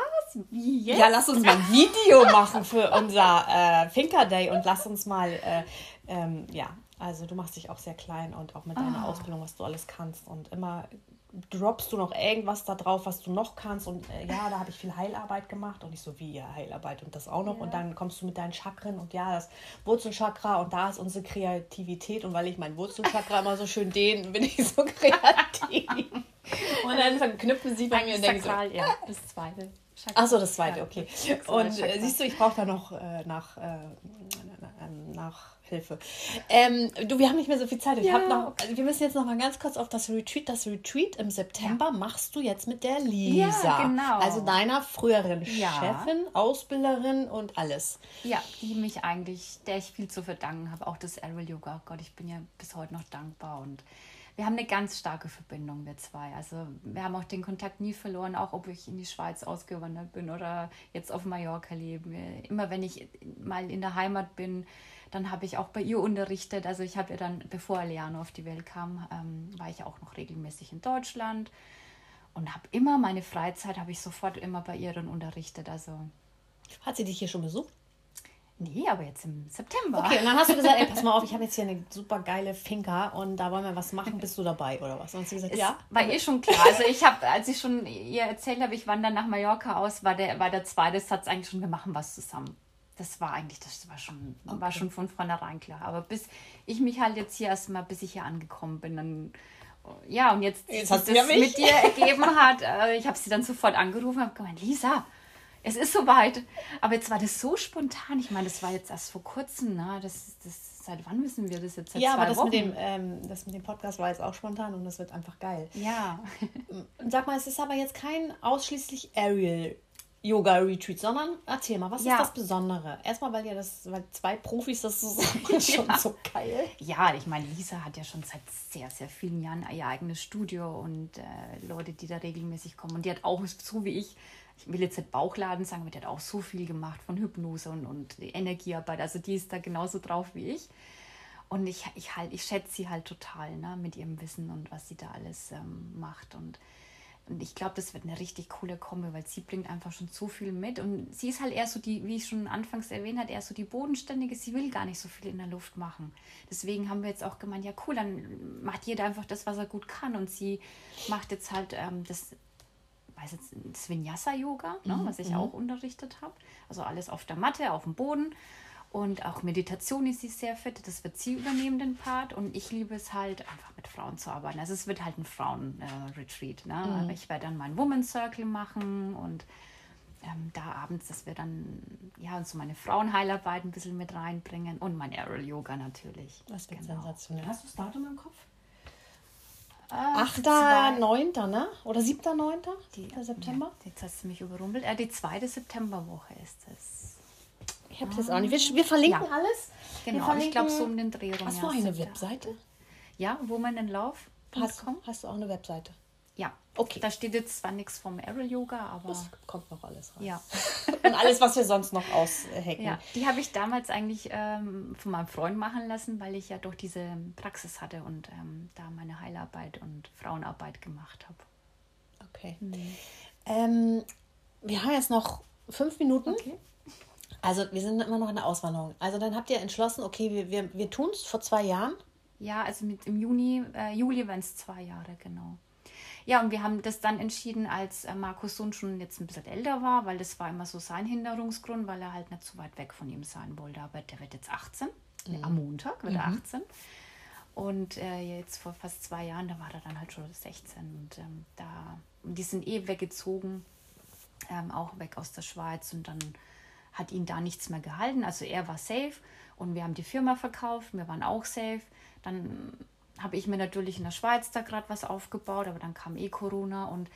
Wie jetzt? Ja, lass uns mal ein Video machen für unser äh, Finker Day und lass uns mal, äh, ähm, ja, also du machst dich auch sehr klein und auch mit deiner oh. Ausbildung, was du alles kannst und immer droppst du noch irgendwas da drauf, was du noch kannst und äh, ja, da habe ich viel Heilarbeit gemacht und ich so wie ja, Heilarbeit und das auch noch ja. und dann kommst du mit deinen Chakren und ja, das Wurzelchakra und da ist unsere Kreativität und weil ich mein Wurzelchakra immer so schön dehne, bin ich so kreativ. und dann verknüpfen sie bei mir und denken so, ja, das zweite. Achso, das zweite, okay. Und äh, siehst du, ich brauche da noch äh, nach, äh, nach Hilfe. Ähm, du, wir haben nicht mehr so viel Zeit. Ich ja. noch, also wir müssen jetzt noch mal ganz kurz auf das Retreat. Das Retreat im September ja. machst du jetzt mit der Lisa. Ja, genau. Also deiner früheren ja. Chefin, Ausbilderin und alles. Ja, die mich eigentlich, der ich viel zu verdanken habe. Auch das Aerial Yoga. Gott, ich bin ja bis heute noch dankbar und wir haben eine ganz starke Verbindung, wir zwei. Also wir haben auch den Kontakt nie verloren, auch ob ich in die Schweiz ausgewandert bin oder jetzt auf Mallorca lebe. Immer wenn ich mal in der Heimat bin, dann habe ich auch bei ihr unterrichtet. Also ich habe ja dann, bevor Leano auf die Welt kam, ähm, war ich auch noch regelmäßig in Deutschland und habe immer meine Freizeit, habe ich sofort immer bei ihr dann unterrichtet. Also Hat sie dich hier schon besucht? Nee, aber jetzt im September. Okay, und dann hast du gesagt, ey, pass mal auf, ich habe jetzt hier eine super geile Finca und da wollen wir was machen. Bist du dabei oder was? Und sie gesagt, es ja. War eh schon klar. Also ich habe, als ich schon ihr erzählt habe, ich wandere nach Mallorca aus, war der, war der zweite Satz eigentlich schon, wir machen was zusammen das war eigentlich, das war schon, okay. war schon von vornherein klar. Aber bis ich mich halt jetzt hier erstmal, bis ich hier angekommen bin, dann ja, und jetzt, jetzt das ja mit dir ergeben hat, äh, ich habe sie dann sofort angerufen und habe gemeint, Lisa, es ist soweit. Aber jetzt war das so spontan. Ich meine, das war jetzt erst vor kurzem, ne? Das, das, seit wann wissen wir das jetzt? Seit ja, aber das mit, dem, ähm, das mit dem Podcast war jetzt auch spontan und das wird einfach geil. Ja. Sag mal, es ist aber jetzt kein ausschließlich Aerial Yoga-Retreat, sondern erzähl mal, was ja. ist das Besondere? Erstmal, weil ja das, weil zwei Profis das zusammen schon ja. so geil. Ja, ich meine, Lisa hat ja schon seit sehr, sehr vielen Jahren ihr eigenes Studio und äh, Leute, die da regelmäßig kommen. Und die hat auch, so wie ich, ich will jetzt nicht Bauchladen sagen, aber die hat auch so viel gemacht von Hypnose und, und Energiearbeit. Also die ist da genauso drauf wie ich. Und ich, ich, halt, ich schätze sie halt total ne, mit ihrem Wissen und was sie da alles ähm, macht. Und und ich glaube, das wird eine richtig coole Kombi, weil sie bringt einfach schon so viel mit. Und sie ist halt eher so die, wie ich schon anfangs erwähnt habe, eher so die bodenständige. Sie will gar nicht so viel in der Luft machen. Deswegen haben wir jetzt auch gemeint, ja cool, dann macht jeder einfach das, was er gut kann. Und sie macht jetzt halt ähm, das, weiß jetzt, das Vinyasa-Yoga, ne, mhm. was ich mhm. auch unterrichtet habe. Also alles auf der Matte, auf dem Boden. Und auch Meditation ist sie sehr fit. Das wird sie übernehmen, den Part. Und ich liebe es halt, einfach mit Frauen zu arbeiten. Also es wird halt ein Frauen-Retreat. ne? Mhm. Ich werde dann meinen Women's Circle machen und ähm, da abends, dass wir dann ja so meine Frauenheilarbeit ein bisschen mit reinbringen und mein Aerial Yoga natürlich. Das wird genau. sensationell. Hast du das Datum im Kopf? Äh, 8., 9., ne? Oder 7., 9. Die, September? Ja, jetzt hast du mich überrumpelt. Äh, die zweite Septemberwoche ist es. Ich habe das auch nicht. Wir, wir verlinken ja. alles. Genau, verlinken, ich glaube so um den Dreh rum. Hast du eine Webseite? Ja, Woman in Love. Hast, hast du auch eine Webseite? Okay. Da steht jetzt zwar nichts vom Aerial Yoga, aber. Das kommt noch alles rein. Ja. Und alles, was wir sonst noch aushacken. Ja, die habe ich damals eigentlich ähm, von meinem Freund machen lassen, weil ich ja doch diese Praxis hatte und ähm, da meine Heilarbeit und Frauenarbeit gemacht habe. Okay. Mhm. Ähm, wir haben jetzt noch fünf Minuten. Okay. Also wir sind immer noch in der Auswanderung. Also dann habt ihr entschlossen, okay, wir, wir, wir tun es vor zwei Jahren. Ja, also mit, im Juni, äh, Juli waren es zwei Jahre, genau. Ja, und wir haben das dann entschieden, als äh, Markus Sohn schon jetzt ein bisschen älter war, weil das war immer so sein Hinderungsgrund, weil er halt nicht so weit weg von ihm sein wollte. Aber der wird jetzt 18, mhm. am Montag wird er 18. Mhm. Und äh, jetzt vor fast zwei Jahren, da war er dann halt schon 16. Und ähm, da, und die sind eh weggezogen, ähm, auch weg aus der Schweiz. Und dann hat ihn da nichts mehr gehalten. Also er war safe und wir haben die Firma verkauft, wir waren auch safe. Dann habe ich mir natürlich in der Schweiz da gerade was aufgebaut, aber dann kam eh Corona und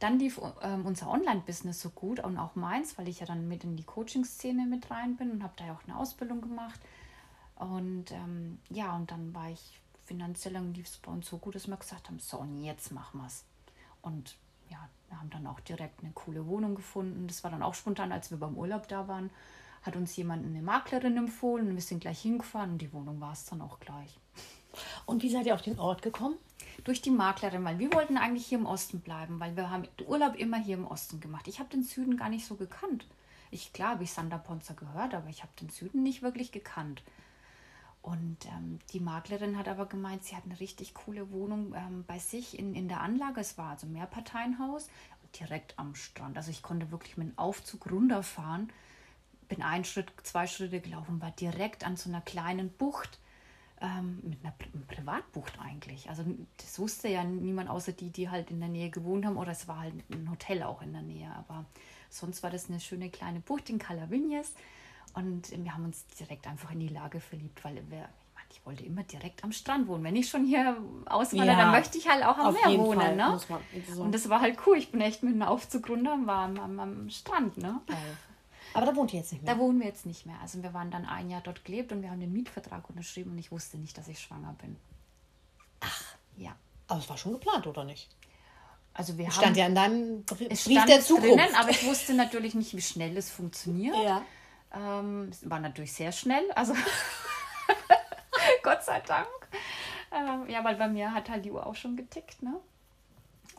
dann lief äh, unser Online-Business so gut und auch meins, weil ich ja dann mit in die Coaching-Szene mit rein bin und habe da ja auch eine Ausbildung gemacht. Und ähm, ja, und dann war ich finanziell, dann lief es bei uns so gut, dass wir gesagt haben, so und jetzt machen wir es. Und ja, wir haben dann auch direkt eine coole Wohnung gefunden. Das war dann auch spontan, als wir beim Urlaub da waren, hat uns jemand eine Maklerin empfohlen und wir sind gleich hingefahren und die Wohnung war es dann auch gleich. Und wie seid ihr auf den Ort gekommen? Durch die Maklerin, weil wir wollten eigentlich hier im Osten bleiben, weil wir haben Urlaub immer hier im Osten gemacht. Ich habe den Süden gar nicht so gekannt. Ich klar habe ich Sander Ponzer gehört, aber ich habe den Süden nicht wirklich gekannt. Und ähm, die Maklerin hat aber gemeint, sie hat eine richtig coole Wohnung ähm, bei sich in, in der Anlage. Es war also Mehrparteienhaus direkt am Strand. Also ich konnte wirklich mit dem Aufzug runterfahren, bin einen Schritt, zwei Schritte gelaufen, war direkt an so einer kleinen Bucht ähm, mit einer Pri Privatbucht eigentlich. Also das wusste ja niemand außer die, die halt in der Nähe gewohnt haben oder es war halt ein Hotel auch in der Nähe. Aber sonst war das eine schöne kleine Bucht in Calavinas und wir haben uns direkt einfach in die Lage verliebt, weil wir, ich wollte immer direkt am Strand wohnen. Wenn ich schon hier auswandere, ja, dann möchte ich halt auch am Meer wohnen. Ne? So. Und das war halt cool. Ich bin echt mit einem Aufzug runter und war am, am, am Strand. Ne? Aber da wohnt ihr jetzt nicht mehr? Da wohnen wir jetzt nicht mehr. Also wir waren dann ein Jahr dort gelebt und wir haben den Mietvertrag unterschrieben und ich wusste nicht, dass ich schwanger bin. Ach. Ja. Aber es war schon geplant, oder nicht? Also wir stand haben, ja in deinem Brief der Zukunft. Drinnen, aber ich wusste natürlich nicht, wie schnell es funktioniert. Ja. Ähm, es war natürlich sehr schnell, also Gott sei Dank. Ähm, ja, weil bei mir hat halt die Uhr auch schon getickt, ne?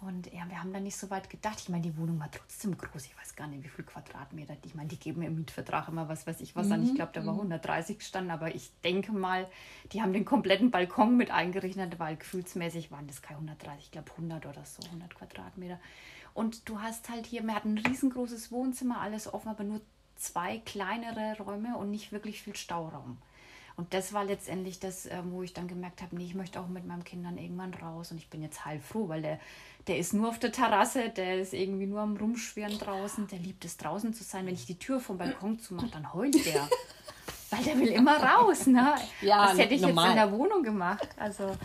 Und ja, wir haben da nicht so weit gedacht. Ich meine, die Wohnung war trotzdem groß. Ich weiß gar nicht, wie viel Quadratmeter. Ich meine, die geben im Mietvertrag immer was weiß ich was mhm. an. Ich glaube, da war 130 mhm. gestanden. Aber ich denke mal, die haben den kompletten Balkon mit eingerechnet, weil gefühlsmäßig waren das keine 130, ich glaube 100 oder so, 100 Quadratmeter. Und du hast halt hier, wir hatten ein riesengroßes Wohnzimmer, alles offen, aber nur zwei kleinere Räume und nicht wirklich viel Stauraum. Und das war letztendlich das, äh, wo ich dann gemerkt habe, nee, ich möchte auch mit meinen Kindern irgendwann raus. Und ich bin jetzt heilfroh, weil der, der ist nur auf der Terrasse, der ist irgendwie nur am Rumschwirren draußen, der liebt es draußen zu sein. Wenn ich die Tür vom Balkon zumache, dann heult der. weil der will immer raus, ne? Ja, das hätte ich normal. jetzt in der Wohnung gemacht. Also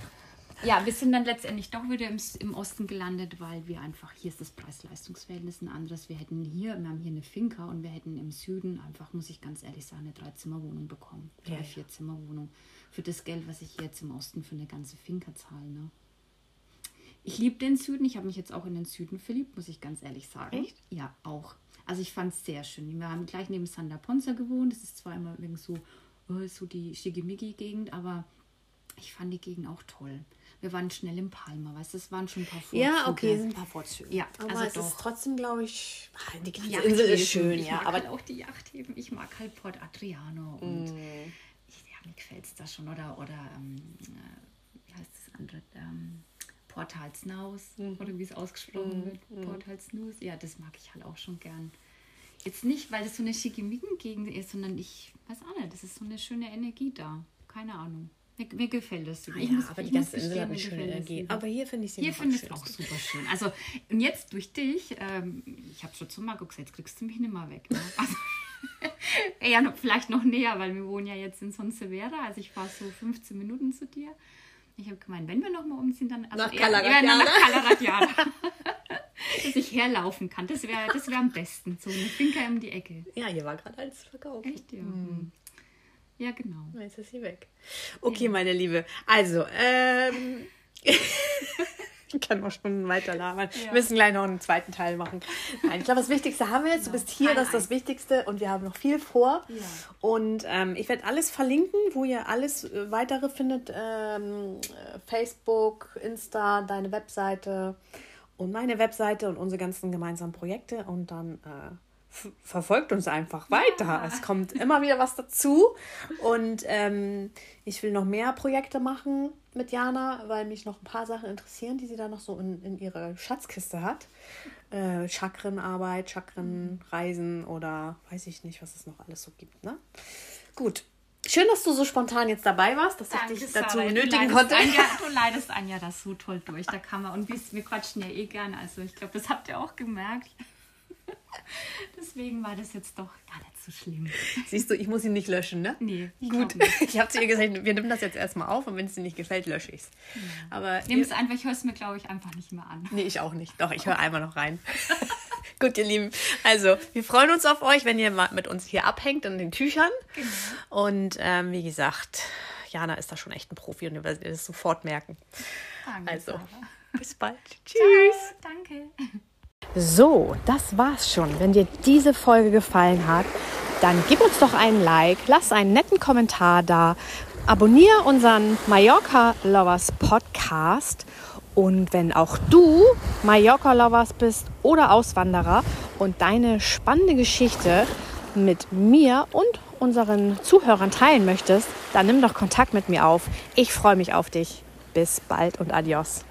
ja, wir sind dann letztendlich doch wieder im, im Osten gelandet, weil wir einfach, hier ist das Preis-Leistungs-Verhältnis ein anderes. Wir hätten hier, wir haben hier eine Finca und wir hätten im Süden einfach, muss ich ganz ehrlich sagen, eine Dreizimmerwohnung bekommen. Drei, ja. vier Zimmerwohnung. Für das Geld, was ich jetzt im Osten für eine ganze Finca zahle. Ne? Ich liebe den Süden. Ich habe mich jetzt auch in den Süden verliebt, muss ich ganz ehrlich sagen. Echt? Ja, auch. Also ich fand es sehr schön. Wir haben gleich neben Santa Ponza gewohnt. Das ist zwar immer so, oh, so die Schickimicki-Gegend, aber ich fand die Gegend auch toll wir waren schnell im Palma, weißt du, das waren schon ein paar Vorzüge. Ja, okay, sind ein paar Vorzüge. Ja, aber also es doch. ist trotzdem, glaube ich, ah, die ganze Insel ist schön, ich ja. Mag aber halt auch die Yachthäfen. Ich mag halt Port Adriano und mm. ich, ja, mir gefällt es da schon. Oder, oder ähm, äh, wie heißt das andere? Ähm, Port Halsnaus, mm. oder wie es ausgesprochen mm. wird. Mm. Port Halsnaus. Ja, das mag ich halt auch schon gern. Jetzt nicht, weil das so eine schickimicki-Gegend ist, sondern ich weiß auch nicht, das ist so eine schöne Energie da. Keine Ahnung. Mir, mir gefällt das. Ah, ja, muss, aber die ganze Insel hat eine schöne Energie. Aber hier finde ich sie Hier finde ich es auch super schön. Also, und jetzt durch dich, ähm, ich habe schon zu Marco gesagt, jetzt kriegst du mich nicht mehr weg. Ne? Also, ja, vielleicht noch näher, weil wir wohnen ja jetzt in Sonsevera. Also ich fahre so 15 Minuten zu dir. Ich habe gemeint, wenn wir nochmal umziehen, dann also nach Kalaratjana. Dass ich herlaufen kann. Das wäre das wär am besten. So eine Finca um die Ecke. Ja, hier war gerade alles verkauft. Echt, ja. Hm. Ja, genau. Jetzt ist sie weg. Okay, ja. meine Liebe. Also, ähm, ich kann noch Stunden weiter labern. Ja. Wir müssen gleich noch einen zweiten Teil machen. Nein, ich glaube, das Wichtigste haben wir jetzt. Du bist hier, das ist das Wichtigste und wir haben noch viel vor. Ja. Und ähm, ich werde alles verlinken, wo ihr alles äh, weitere findet. Ähm, Facebook, Insta, deine Webseite und meine Webseite und unsere ganzen gemeinsamen Projekte. Und dann äh, verfolgt uns einfach weiter. Ja. Es kommt immer wieder was dazu. Und ähm, ich will noch mehr Projekte machen mit Jana, weil mich noch ein paar Sachen interessieren, die sie da noch so in, in ihrer Schatzkiste hat. Äh, Chakrenarbeit, Chakrenreisen oder weiß ich nicht, was es noch alles so gibt. Ne? Gut. Schön, dass du so spontan jetzt dabei warst, dass Danke, ich dich dazu Sarah, benötigen konnte. Anja, du leidest Anja das so toll durch. Da kann man, und wir, wir quatschen ja eh gern. Also ich glaube, das habt ihr auch gemerkt. Deswegen war das jetzt doch gar nicht so schlimm. Siehst du, ich muss ihn nicht löschen, ne? Nee. Gut. Ich habe zu ihr gesagt, wir nehmen das jetzt erstmal auf und wenn es dir nicht gefällt, lösche ich es. Ja. Nimm es einfach, ich höre es mir, glaube ich, einfach nicht mehr an. Nee, ich auch nicht. Doch, ich höre einmal noch rein. Gut, ihr Lieben. Also, wir freuen uns auf euch, wenn ihr mal mit uns hier abhängt in den Tüchern. Genau. Und ähm, wie gesagt, Jana ist da schon echt ein Profi und ihr werdet es sofort merken. Danke, also, Sarah. Bis bald. Tschüss. Ciao, danke. So, das war's schon. Wenn dir diese Folge gefallen hat, dann gib uns doch einen Like, lass einen netten Kommentar da, abonniere unseren Mallorca Lovers Podcast und wenn auch du Mallorca Lovers bist oder Auswanderer und deine spannende Geschichte mit mir und unseren Zuhörern teilen möchtest, dann nimm doch Kontakt mit mir auf. Ich freue mich auf dich. Bis bald und adios.